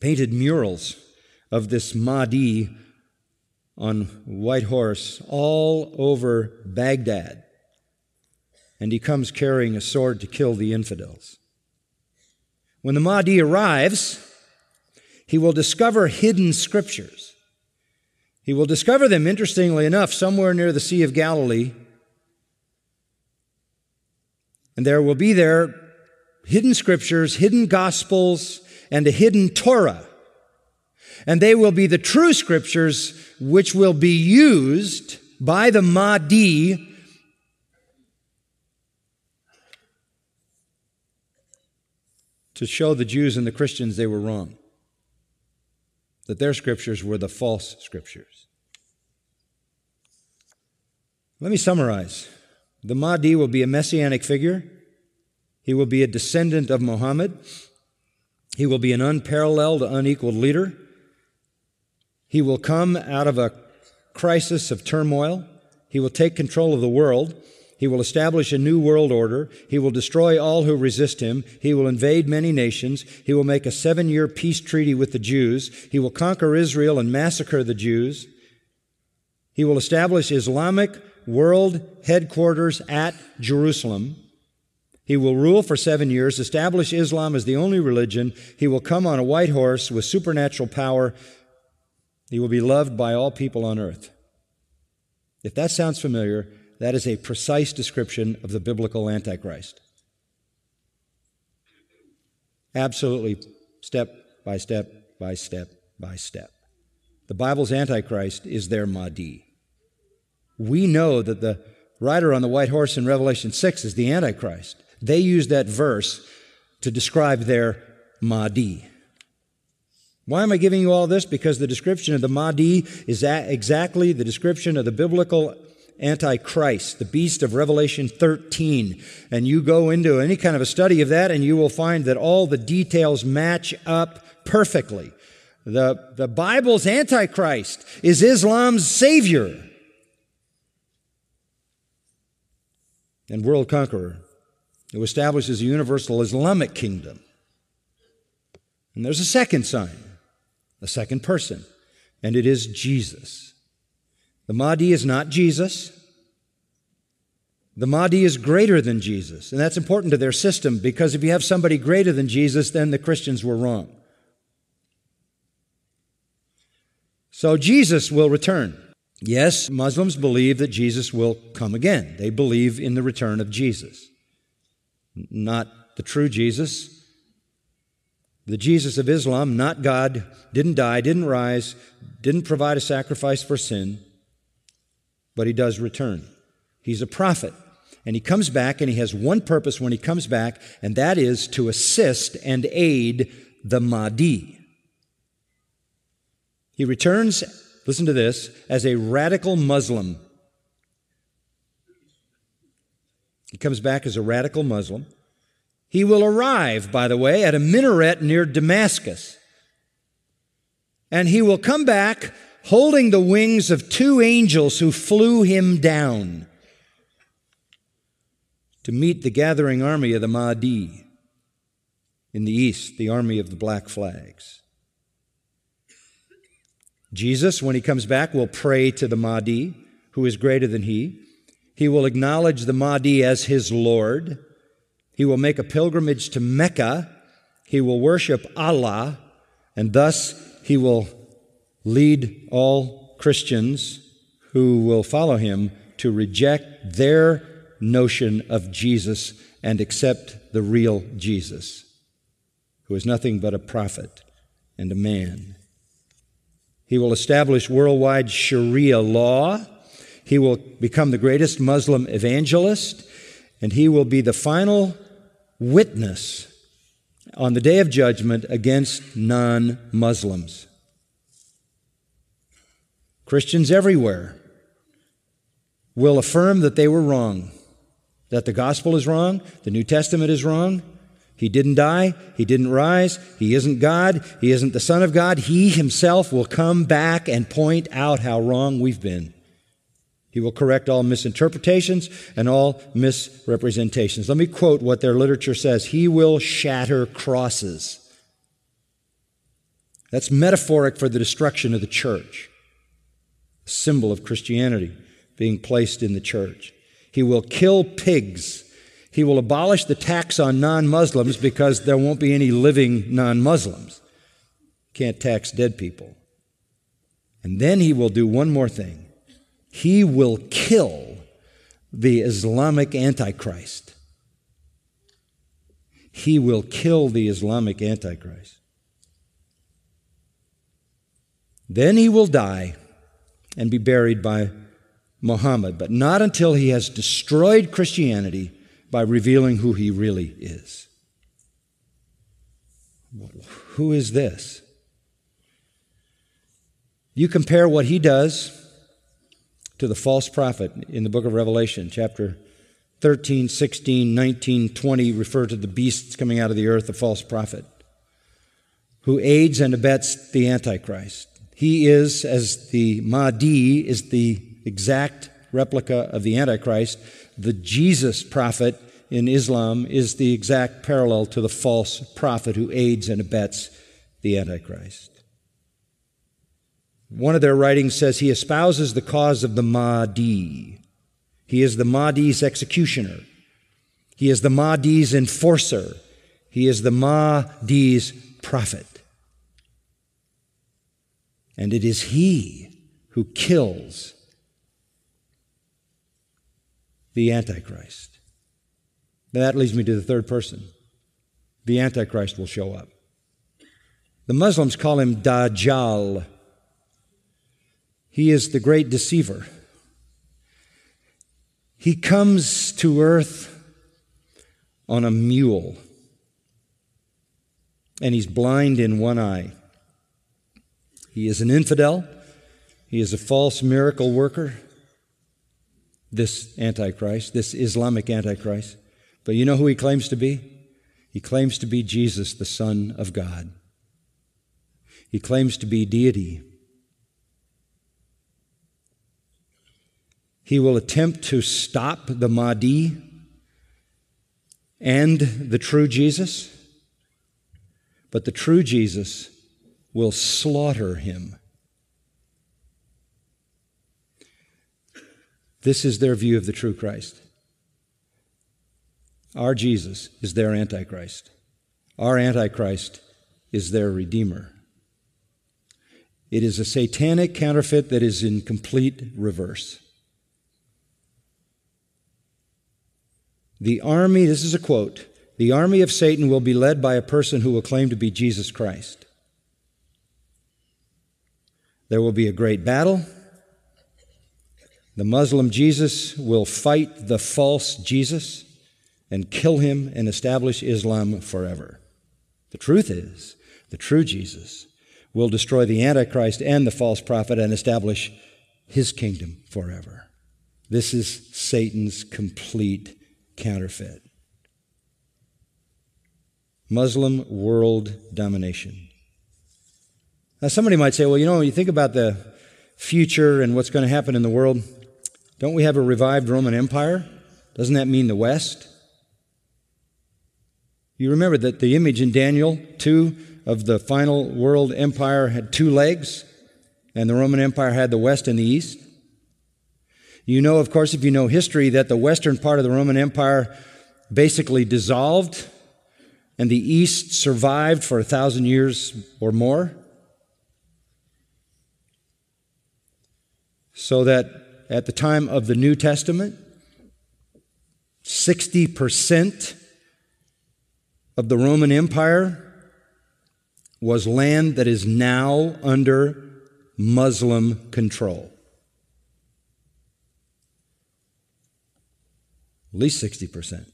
painted murals of this Mahdi on white horse all over Baghdad. And he comes carrying a sword to kill the infidels. When the Mahdi arrives, he will discover hidden scriptures. He will discover them, interestingly enough, somewhere near the Sea of Galilee. And there will be there hidden scriptures, hidden gospels, and a hidden Torah. And they will be the true scriptures which will be used by the Mahdi to show the Jews and the Christians they were wrong, that their scriptures were the false scriptures. Let me summarize. The Mahdi will be a messianic figure he will be a descendant of Muhammad. He will be an unparalleled, unequaled leader. He will come out of a crisis of turmoil. He will take control of the world. He will establish a new world order. He will destroy all who resist him. He will invade many nations. He will make a seven year peace treaty with the Jews. He will conquer Israel and massacre the Jews. He will establish Islamic world headquarters at Jerusalem. He will rule for seven years, establish Islam as the only religion. He will come on a white horse with supernatural power. He will be loved by all people on earth. If that sounds familiar, that is a precise description of the biblical Antichrist. Absolutely, step by step by step by step. The Bible's Antichrist is their Mahdi. We know that the rider on the white horse in Revelation 6 is the Antichrist. They use that verse to describe their Mahdi. Why am I giving you all this? Because the description of the Mahdi is exactly the description of the biblical Antichrist, the beast of Revelation 13. And you go into any kind of a study of that, and you will find that all the details match up perfectly. The, the Bible's Antichrist is Islam's savior and world conqueror who establishes a universal Islamic kingdom. And there's a second sign, a second person, and it is Jesus. The Mahdi is not Jesus. The Mahdi is greater than Jesus. And that's important to their system because if you have somebody greater than Jesus, then the Christians were wrong. So Jesus will return. Yes, Muslims believe that Jesus will come again. They believe in the return of Jesus not the true Jesus. The Jesus of Islam, not God, didn't die, didn't rise, didn't provide a sacrifice for sin, but he does return. He's a prophet. And he comes back, and he has one purpose when he comes back, and that is to assist and aid the Mahdi. He returns, listen to this, as a radical Muslim. He comes back as a radical Muslim. He will arrive, by the way, at a minaret near Damascus. And he will come back holding the wings of two angels who flew him down to meet the gathering army of the Mahdi in the east, the army of the black flags. Jesus, when he comes back, will pray to the Mahdi, who is greater than he. He will acknowledge the Mahdi as his Lord. He will make a pilgrimage to Mecca. He will worship Allah, and thus he will lead all Christians who will follow him to reject their notion of Jesus and accept the real Jesus, who is nothing but a prophet and a man. He will establish worldwide Sharia law he will become the greatest Muslim evangelist, and he will be the final witness on the day of judgment against non Muslims. Christians everywhere will affirm that they were wrong, that the gospel is wrong, the New Testament is wrong. He didn't die. He didn't rise. He isn't God. He isn't the Son of God. He himself will come back and point out how wrong we've been. He will correct all misinterpretations and all misrepresentations. Let me quote what their literature says He will shatter crosses. That's metaphoric for the destruction of the church, symbol of Christianity being placed in the church. He will kill pigs. He will abolish the tax on non Muslims because there won't be any living non Muslims. Can't tax dead people. And then he will do one more thing he will kill the Islamic Antichrist. He will kill the Islamic Antichrist. Then he will die and be buried by Muhammad, but not until he has destroyed Christianity by revealing who he really is. Who is this? You compare what he does to the false prophet in the book of Revelation, chapter 13, 16, 19, 20 refer to the beasts coming out of the earth, the false prophet, who aids and abets the Antichrist. He is, as the Mahdi is the exact replica of the Antichrist, the Jesus prophet in Islam is the exact parallel to the false prophet who aids and abets the Antichrist. One of their writings says he espouses the cause of the Mahdi. He is the Mahdi's executioner. He is the Mahdi's enforcer. He is the Mahdi's prophet. And it is he who kills the Antichrist. That leads me to the third person. The Antichrist will show up. The Muslims call him Dajjal. He is the great deceiver. He comes to earth on a mule, and he's blind in one eye. He is an infidel. He is a false miracle worker, this Antichrist, this Islamic Antichrist. But you know who he claims to be? He claims to be Jesus, the Son of God. He claims to be deity. He will attempt to stop the Mahdi and the true Jesus, but the true Jesus will slaughter him. This is their view of the true Christ. Our Jesus is their Antichrist. Our Antichrist is their Redeemer. It is a satanic counterfeit that is in complete reverse. The army, this is a quote, the army of Satan will be led by a person who will claim to be Jesus Christ. There will be a great battle. The Muslim Jesus will fight the false Jesus and kill him and establish Islam forever. The truth is, the true Jesus will destroy the Antichrist and the false prophet and establish his kingdom forever. This is Satan's complete counterfeit. Muslim world domination. Now, somebody might say, well, you know, when you think about the future and what's going to happen in the world, don't we have a revived Roman Empire? Doesn't that mean the West? You remember that the image in Daniel 2 of the final world empire had two legs, and the Roman Empire had the West and the East. You know, of course, if you know history, that the western part of the Roman Empire basically dissolved, and the East survived for a thousand years or more. So that at the time of the New Testament, 60% of the Roman Empire was land that is now under Muslim control. At least 60%.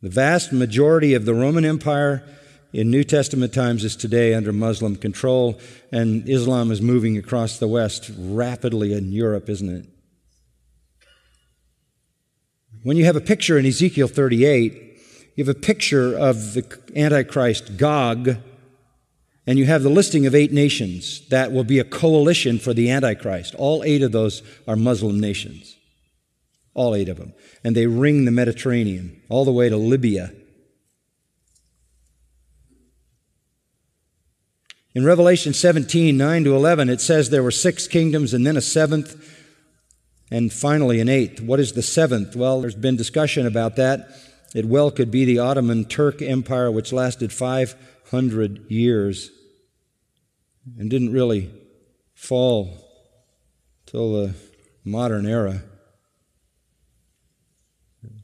The vast majority of the Roman Empire in New Testament times is today under Muslim control, and Islam is moving across the West rapidly in Europe, isn't it? When you have a picture in Ezekiel 38 you have a picture of the Antichrist, Gog, and you have the listing of eight nations that will be a coalition for the Antichrist. All eight of those are Muslim nations. All eight of them. And they ring the Mediterranean all the way to Libya. In Revelation 17, 9 to 11, it says there were six kingdoms and then a seventh, and finally an eighth. What is the seventh? Well, there's been discussion about that. It well could be the Ottoman Turk Empire, which lasted 500 years and didn't really fall till the modern era.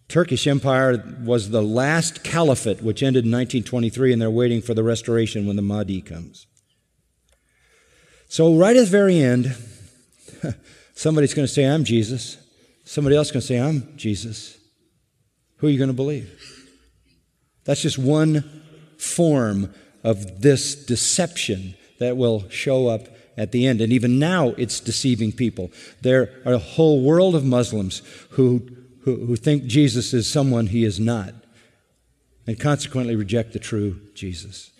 Turkish Empire was the last caliphate, which ended in 1923, and they're waiting for the restoration when the Mahdi comes. So, right at the very end, somebody's going to say, I'm Jesus. Somebody else is going to say, I'm Jesus. Who are you going to believe? That's just one form of this deception that will show up at the end. And even now, it's deceiving people. There are a whole world of Muslims who, who, who think Jesus is someone he is not, and consequently reject the true Jesus.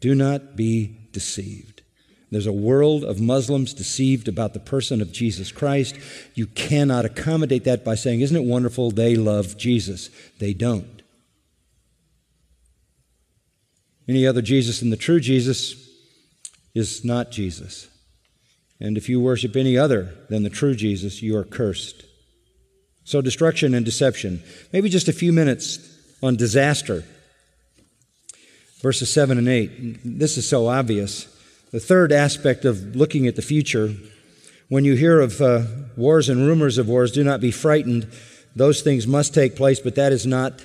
Do not be deceived. There's a world of Muslims deceived about the person of Jesus Christ. You cannot accommodate that by saying, Isn't it wonderful they love Jesus? They don't. Any other Jesus than the true Jesus is not Jesus. And if you worship any other than the true Jesus, you are cursed. So, destruction and deception. Maybe just a few minutes on disaster. Verses 7 and 8. This is so obvious. The third aspect of looking at the future when you hear of uh, wars and rumors of wars, do not be frightened. Those things must take place, but that is not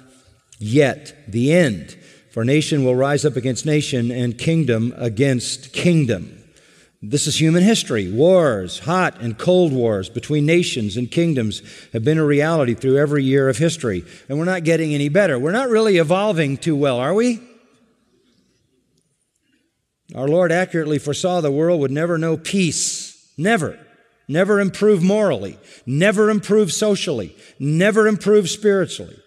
yet the end. For nation will rise up against nation and kingdom against kingdom. This is human history. Wars, hot and cold wars between nations and kingdoms have been a reality through every year of history. And we're not getting any better. We're not really evolving too well, are we? Our Lord accurately foresaw the world would never know peace. Never. Never improve morally. Never improve socially. Never improve spiritually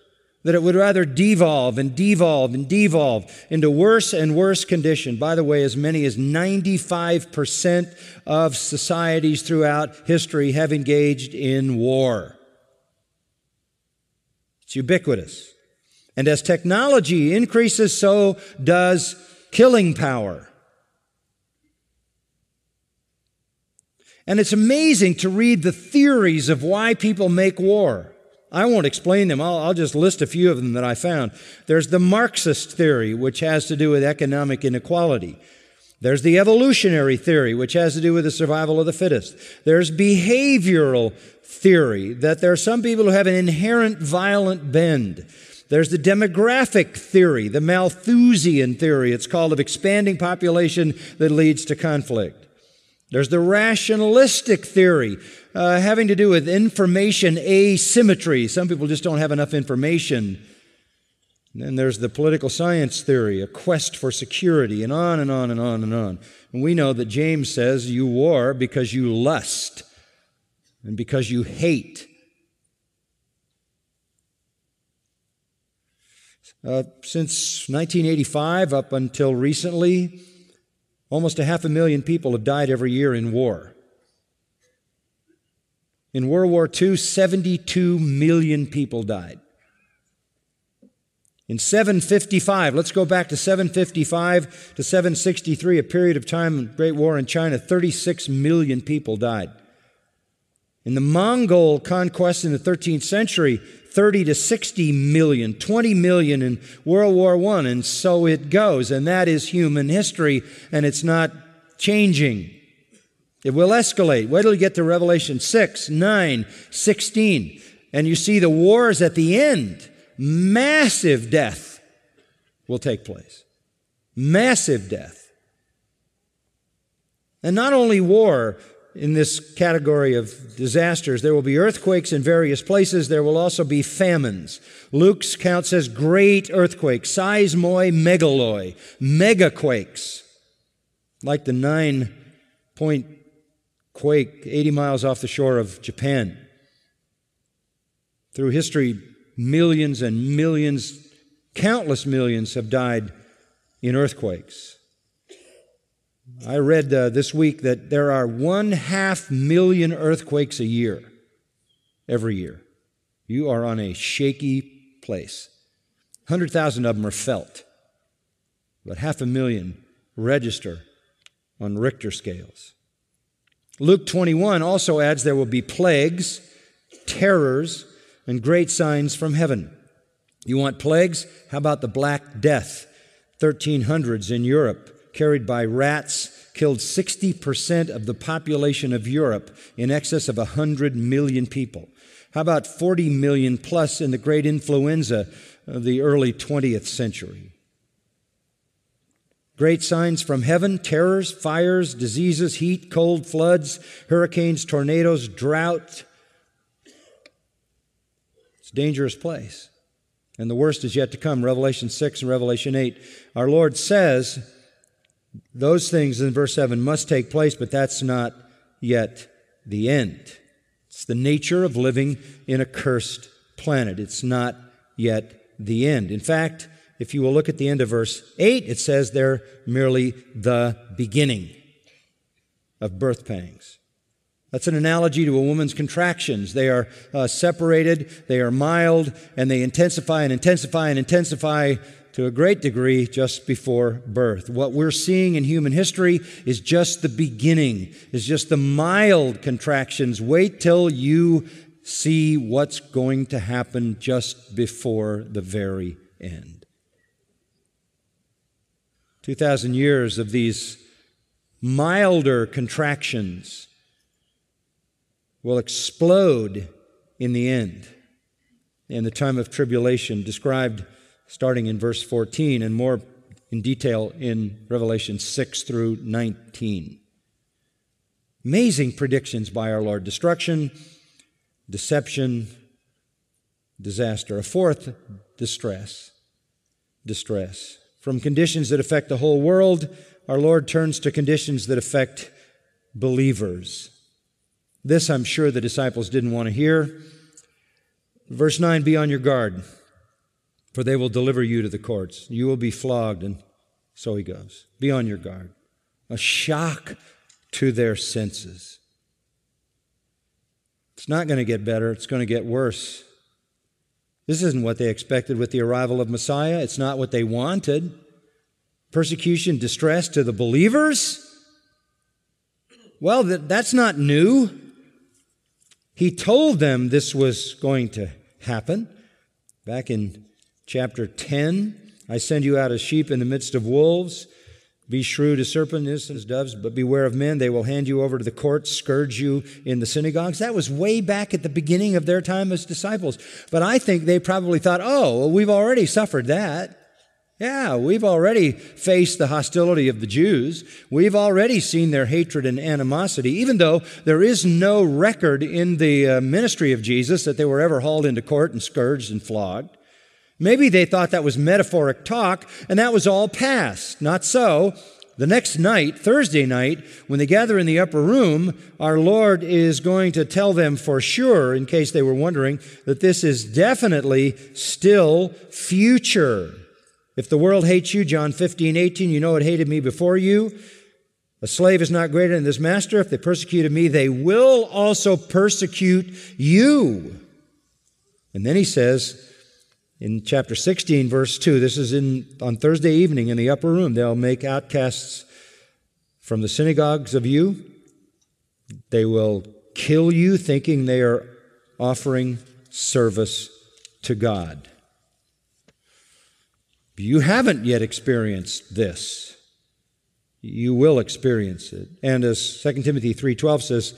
that it would rather devolve and devolve and devolve into worse and worse condition. By the way, as many as 95% of societies throughout history have engaged in war. It's ubiquitous. And as technology increases, so does killing power. And it's amazing to read the theories of why people make war. I won't explain them. I'll, I'll, just list a few of them that I found. There's the Marxist theory, which has to do with economic inequality. There's the evolutionary theory, which has to do with the survival of the fittest. There's behavioral theory, that there are some people who have an inherent violent bend. There's the demographic theory, the Malthusian theory. It's called of expanding population that leads to conflict. There's the rationalistic theory, uh, having to do with information asymmetry. Some people just don't have enough information. And then there's the political science theory, a quest for security, and on and on and on and on. And we know that James says you war because you lust and because you hate. Uh, since 1985 up until recently, almost a half a million people have died every year in war. In World War II, 72 million people died. In 755, let's go back to 755 to 763, a period of time, in Great War in China, 36 million people died. In the Mongol conquest in the 13th century, 30 to 60 million, 20 million in World War I, and so it goes. And that is human history, and it's not changing. It will escalate. Wait till you get to Revelation 6, 9, 16. And you see the wars at the end. Massive death will take place. Massive death. And not only war in this category of disasters, there will be earthquakes in various places. There will also be famines. Luke's count says great earthquakes, seismoi megaloi, megaquakes, like the nine point quake 80 miles off the shore of Japan. Through history, millions and millions, countless millions have died in earthquakes. I read uh, this week that there are one half million earthquakes a year, every year. You are on a shaky place. 100,000 of them are felt, but half a million register on Richter scales. Luke 21 also adds there will be plagues, terrors, and great signs from heaven. You want plagues? How about the Black Death? 1300s in Europe, carried by rats, killed 60% of the population of Europe, in excess of 100 million people. How about 40 million plus in the great influenza of the early 20th century? Great signs from heaven terrors, fires, diseases, heat, cold, floods, hurricanes, tornadoes, drought. It's a dangerous place. And the worst is yet to come. Revelation 6 and Revelation 8. Our Lord says those things in verse 7 must take place, but that's not yet the end. It's the nature of living in a cursed planet. It's not yet the end. In fact, if you will look at the end of verse 8, it says they're merely the beginning of birth pangs. That's an analogy to a woman's contractions. They are uh, separated, they are mild, and they intensify and intensify and intensify to a great degree just before birth. What we're seeing in human history is just the beginning, is just the mild contractions. Wait till you see what's going to happen just before the very end. 2,000 years of these milder contractions will explode in the end in the time of tribulation described starting in verse 14 and more in detail in Revelation 6 through 19. Amazing predictions by our Lord destruction, deception, disaster. A fourth, distress. Distress. From conditions that affect the whole world, our Lord turns to conditions that affect believers. This, I'm sure, the disciples didn't want to hear. Verse 9 Be on your guard for they will deliver you to the courts. You will be flogged. And so he goes. Be on your guard. A shock to their senses. It's not going to get better, it's going to get worse. This isn't what they expected with the arrival of Messiah. It's not what they wanted. Persecution, distress to the believers? Well, that's not new. He told them this was going to happen back in chapter 10. I send you out as sheep in the midst of wolves. Be shrewd as serpents, and as doves, but beware of men. They will hand you over to the courts, scourge you in the synagogues. That was way back at the beginning of their time as disciples. But I think they probably thought, oh, well, we've already suffered that. Yeah, we've already faced the hostility of the Jews. We've already seen their hatred and animosity, even though there is no record in the uh, ministry of Jesus that they were ever hauled into court and scourged and flogged. Maybe they thought that was metaphoric talk and that was all past. Not so. The next night, Thursday night, when they gather in the upper room, our Lord is going to tell them for sure, in case they were wondering, that this is definitely still future. If the world hates you, John 15, 18, you know it hated me before you. A slave is not greater than his master. If they persecuted me, they will also persecute you. And then he says, in chapter 16, verse 2. This is in, on Thursday evening in the upper room. They'll make outcasts from the synagogues of you. They will kill you thinking they are offering service to God. You haven't yet experienced this. You will experience it. And as 2 Timothy 3:12 says,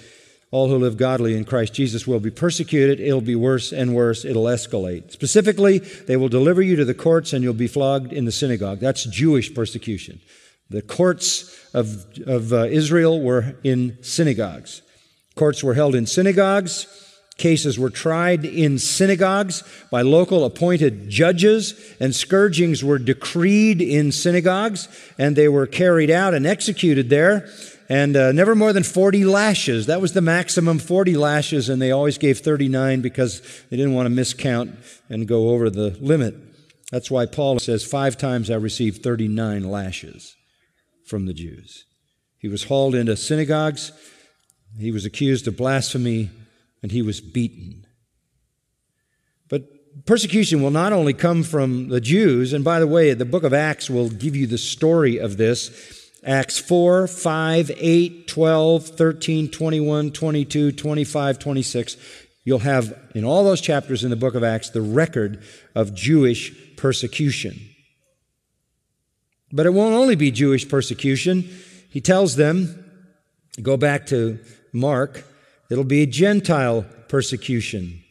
all who live godly in Christ Jesus will be persecuted. It'll be worse and worse. It'll escalate. Specifically, they will deliver you to the courts and you'll be flogged in the synagogue. That's Jewish persecution. The courts of, of uh, Israel were in synagogues. Courts were held in synagogues. Cases were tried in synagogues by local appointed judges, and scourgings were decreed in synagogues, and they were carried out and executed there and uh, never more than 40 lashes. That was the maximum 40 lashes, and they always gave 39 because they didn't want to miscount and go over the limit. That's why Paul says, Five times I received 39 lashes from the Jews. He was hauled into synagogues, he was accused of blasphemy, and he was beaten. But persecution will not only come from the Jews, and by the way, the book of Acts will give you the story of this. Acts 4, 5, 8, 12, 13, 21, 22, 25, 26. You'll have in all those chapters in the book of Acts the record of Jewish persecution. But it won't only be Jewish persecution. He tells them, go back to Mark, it'll be Gentile persecution.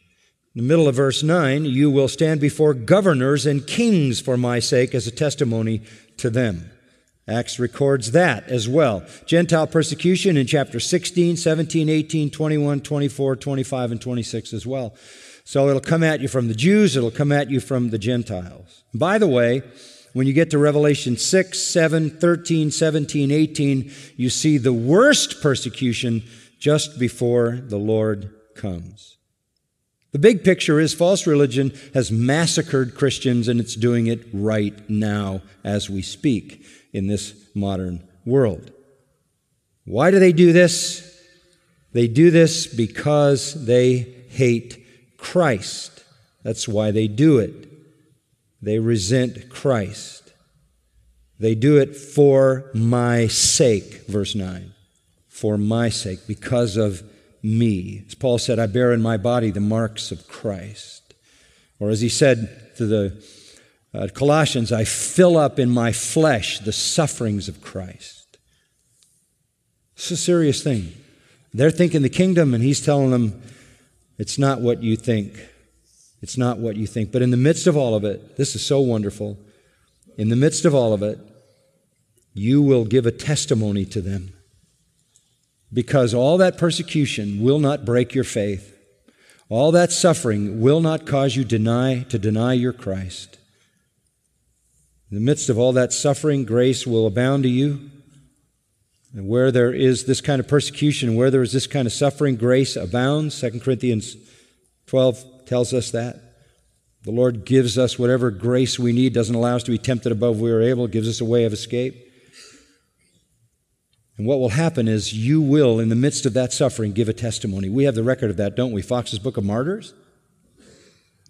In the middle of verse 9, you will stand before governors and kings for my sake as a testimony to them. Acts records that as well. Gentile persecution in chapter 16, 17, 18, 21, 24, 25, and 26 as well. So it'll come at you from the Jews, it'll come at you from the Gentiles. By the way, when you get to Revelation 6, 7, 13, 17, 18, you see the worst persecution just before the Lord comes. The big picture is false religion has massacred Christians and it's doing it right now as we speak in this modern world. Why do they do this? They do this because they hate Christ. That's why they do it. They resent Christ. They do it for my sake, verse 9. For my sake, because of me. As Paul said, I bear in my body the marks of Christ. Or as he said to the uh, Colossians, I fill up in my flesh the sufferings of Christ. It's a serious thing. They're thinking the kingdom, and he's telling them, it's not what you think. It's not what you think. But in the midst of all of it, this is so wonderful. In the midst of all of it, you will give a testimony to them. Because all that persecution will not break your faith. All that suffering will not cause you deny to deny your Christ. In the midst of all that suffering, grace will abound to you. And where there is this kind of persecution, where there is this kind of suffering, grace abounds. 2 Corinthians 12 tells us that. The Lord gives us whatever grace we need, doesn't allow us to be tempted above we are able, gives us a way of escape. And what will happen is you will, in the midst of that suffering, give a testimony. We have the record of that, don't we? Fox's Book of Martyrs.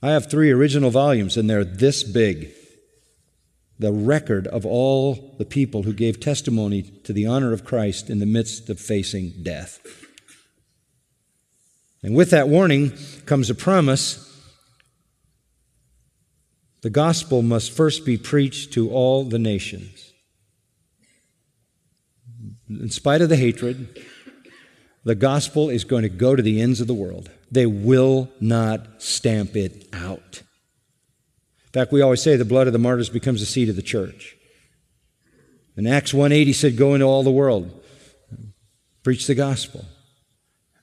I have three original volumes, and they're this big the record of all the people who gave testimony to the honor of Christ in the midst of facing death. And with that warning comes a promise the gospel must first be preached to all the nations. In spite of the hatred, the gospel is going to go to the ends of the world. They will not stamp it out. Fact, we always say the blood of the martyrs becomes the seed of the church. In Acts 1.8, he said, Go into all the world, preach the gospel.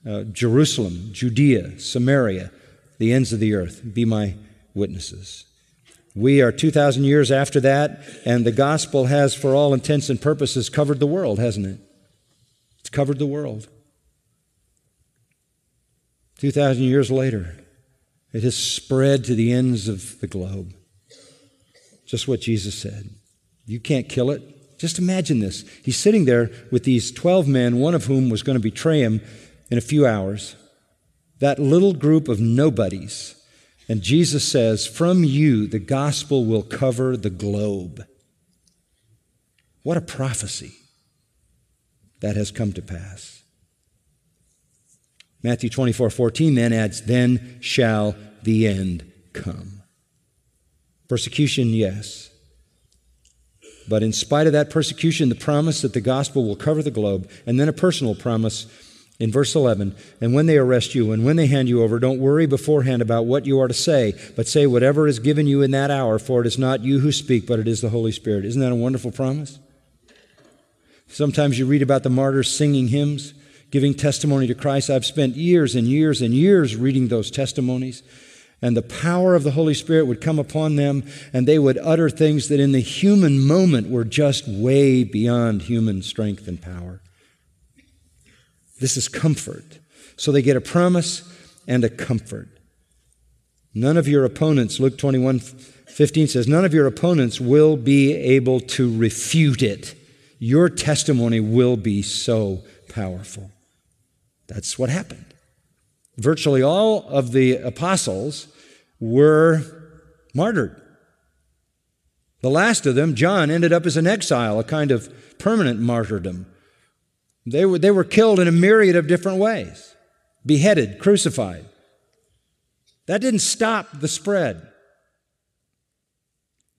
Uh, Jerusalem, Judea, Samaria, the ends of the earth, be my witnesses. We are 2,000 years after that, and the gospel has, for all intents and purposes, covered the world, hasn't it? It's covered the world. 2,000 years later, it has spread to the ends of the globe. Just what Jesus said. You can't kill it. Just imagine this. He's sitting there with these 12 men, one of whom was going to betray him in a few hours. That little group of nobodies. And Jesus says, From you, the gospel will cover the globe. What a prophecy that has come to pass. Matthew 24 14 then adds, Then shall the end come. Persecution, yes. But in spite of that persecution, the promise that the gospel will cover the globe, and then a personal promise in verse 11 and when they arrest you and when they hand you over, don't worry beforehand about what you are to say, but say whatever is given you in that hour, for it is not you who speak, but it is the Holy Spirit. Isn't that a wonderful promise? Sometimes you read about the martyrs singing hymns, giving testimony to Christ. I've spent years and years and years reading those testimonies and the power of the Holy Spirit would come upon them, and they would utter things that in the human moment were just way beyond human strength and power. This is comfort. So they get a promise and a comfort. None of your opponents, Luke 21 15 says, none of your opponents will be able to refute it. Your testimony will be so powerful. That's what happened. Virtually all of the apostles were martyred. The last of them, John, ended up as an exile, a kind of permanent martyrdom. They were, they were killed in a myriad of different ways beheaded, crucified. That didn't stop the spread.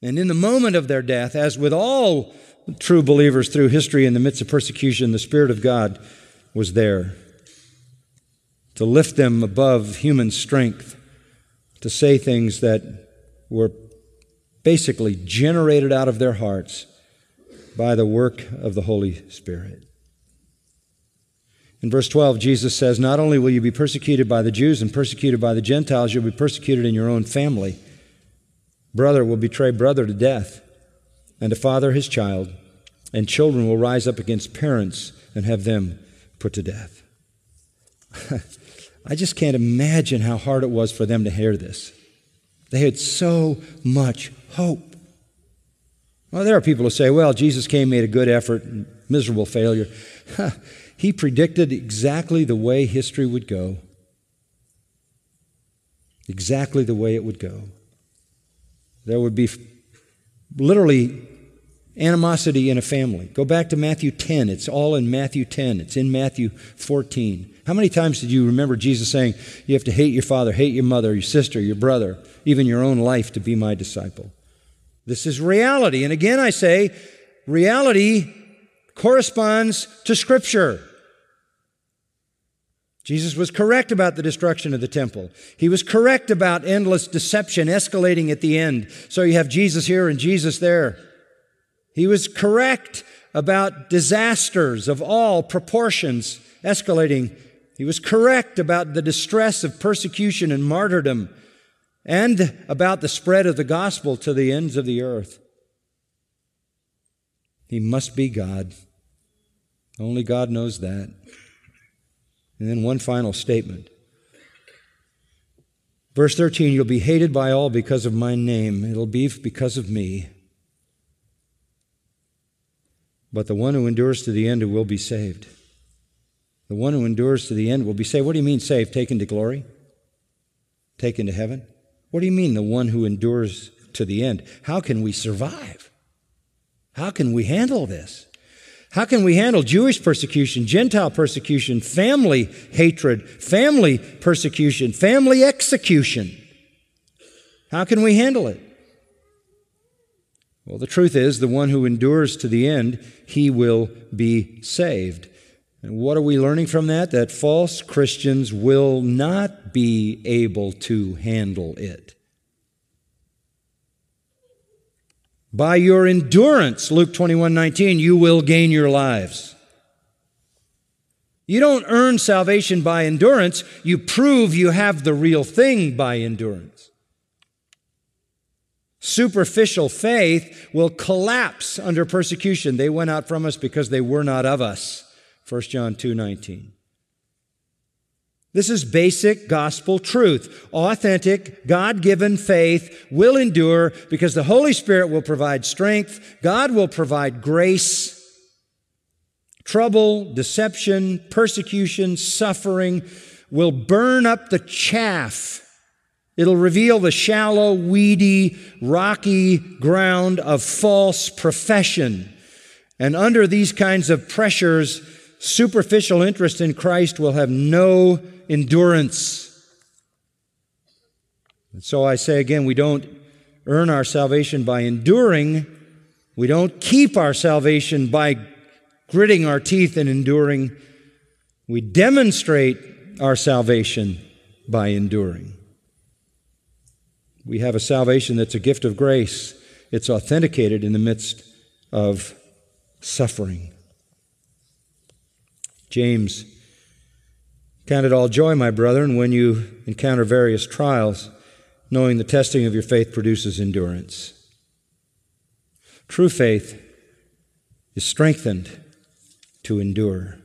And in the moment of their death, as with all true believers through history in the midst of persecution, the Spirit of God was there to lift them above human strength to say things that were basically generated out of their hearts by the work of the Holy Spirit. In verse 12, Jesus says, Not only will you be persecuted by the Jews and persecuted by the Gentiles, you'll be persecuted in your own family. Brother will betray brother to death, and a father his child, and children will rise up against parents and have them put to death. I just can't imagine how hard it was for them to hear this. They had so much hope. Well, there are people who say, well, Jesus came, made a good effort, miserable failure. he predicted exactly the way history would go. Exactly the way it would go. There would be literally animosity in a family. Go back to Matthew 10. It's all in Matthew 10. It's in Matthew 14. How many times did you remember Jesus saying, You have to hate your father, hate your mother, your sister, your brother, even your own life to be my disciple? This is reality. And again, I say, reality corresponds to Scripture. Jesus was correct about the destruction of the temple. He was correct about endless deception escalating at the end. So you have Jesus here and Jesus there. He was correct about disasters of all proportions escalating. He was correct about the distress of persecution and martyrdom and about the spread of the gospel to the ends of the earth. He must be God. Only God knows that. And then one final statement. Verse 13, you'll be hated by all because of my name. It'll be because of me. But the one who endures to the end will be saved. The one who endures to the end will be saved. What do you mean saved? Taken to glory? Taken to heaven? What do you mean the one who endures to the end? How can we survive? How can we handle this? How can we handle Jewish persecution, Gentile persecution, family hatred, family persecution, family execution? How can we handle it? Well, the truth is, the one who endures to the end, he will be saved. And what are we learning from that? That false Christians will not be able to handle it. By your endurance, Luke 21 19, you will gain your lives. You don't earn salvation by endurance, you prove you have the real thing by endurance. Superficial faith will collapse under persecution. They went out from us because they were not of us. 1 John 2 19. This is basic gospel truth. Authentic, God given faith will endure because the Holy Spirit will provide strength, God will provide grace. Trouble, deception, persecution, suffering will burn up the chaff. It'll reveal the shallow, weedy, rocky ground of false profession. And under these kinds of pressures, superficial interest in Christ will have no endurance. And so I say again, we don't earn our salvation by enduring. We don't keep our salvation by gritting our teeth and enduring. We demonstrate our salvation by enduring. We have a salvation that's a gift of grace. It's authenticated in the midst of suffering. James Count it all joy, my brethren, when you encounter various trials, knowing the testing of your faith produces endurance. True faith is strengthened to endure.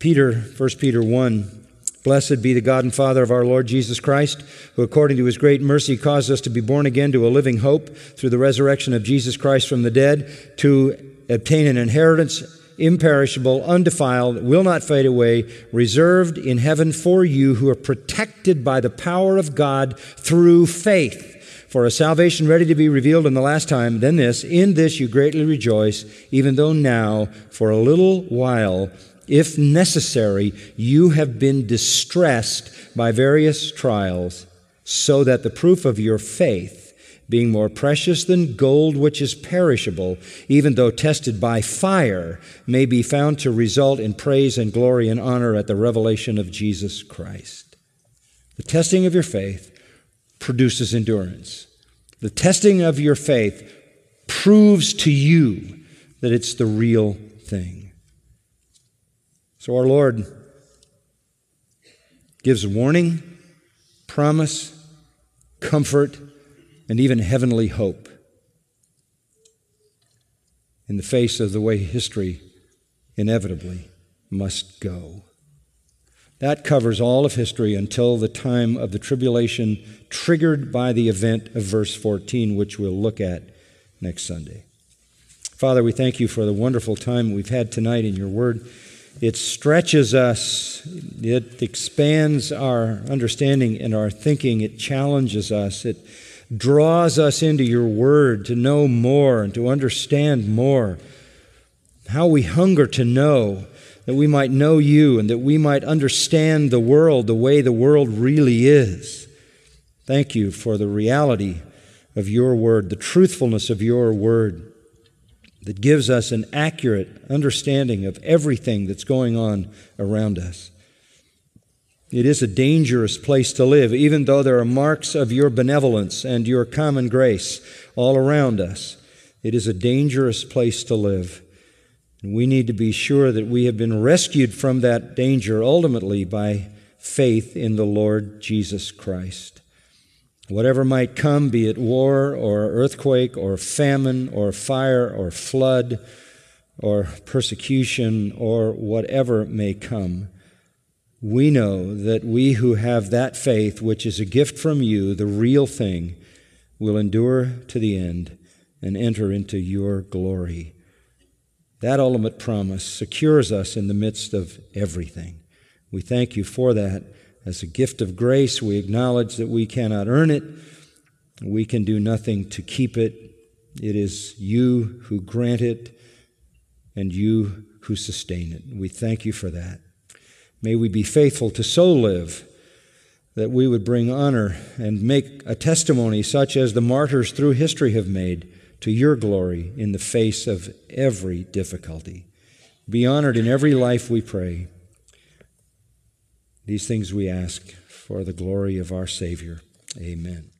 Peter, 1 Peter 1, Blessed be the God and Father of our Lord Jesus Christ, who according to his great mercy caused us to be born again to a living hope through the resurrection of Jesus Christ from the dead, to obtain an inheritance imperishable, undefiled, will not fade away, reserved in heaven for you who are protected by the power of God through faith. For a salvation ready to be revealed in the last time, then this, in this you greatly rejoice, even though now, for a little while, if necessary, you have been distressed by various trials, so that the proof of your faith, being more precious than gold which is perishable, even though tested by fire, may be found to result in praise and glory and honor at the revelation of Jesus Christ. The testing of your faith produces endurance. The testing of your faith proves to you that it's the real thing. So our Lord gives warning, promise, comfort, and even heavenly hope in the face of the way history inevitably must go. That covers all of history until the time of the tribulation triggered by the event of verse 14, which we'll look at next Sunday. Father, we thank you for the wonderful time we've had tonight in your word. It stretches us, it expands our understanding and our thinking, it challenges us, it draws us into your word to know more and to understand more. How we hunger to know that we might know you and that we might understand the world the way the world really is. Thank you for the reality of your word, the truthfulness of your word that gives us an accurate understanding of everything that's going on around us. It is a dangerous place to live, even though there are marks of your benevolence and your common grace all around us. It is a dangerous place to live. And we need to be sure that we have been rescued from that danger ultimately by faith in the Lord Jesus Christ. Whatever might come, be it war or earthquake or famine or fire or flood or persecution or whatever may come, we know that we who have that faith, which is a gift from you, the real thing, will endure to the end and enter into your glory. That ultimate promise secures us in the midst of everything. We thank you for that. As a gift of grace, we acknowledge that we cannot earn it. We can do nothing to keep it. It is you who grant it and you who sustain it. We thank you for that. May we be faithful to so live that we would bring honor and make a testimony such as the martyrs through history have made to your glory in the face of every difficulty. Be honored in every life, we pray. These things we ask for the glory of our Savior. Amen.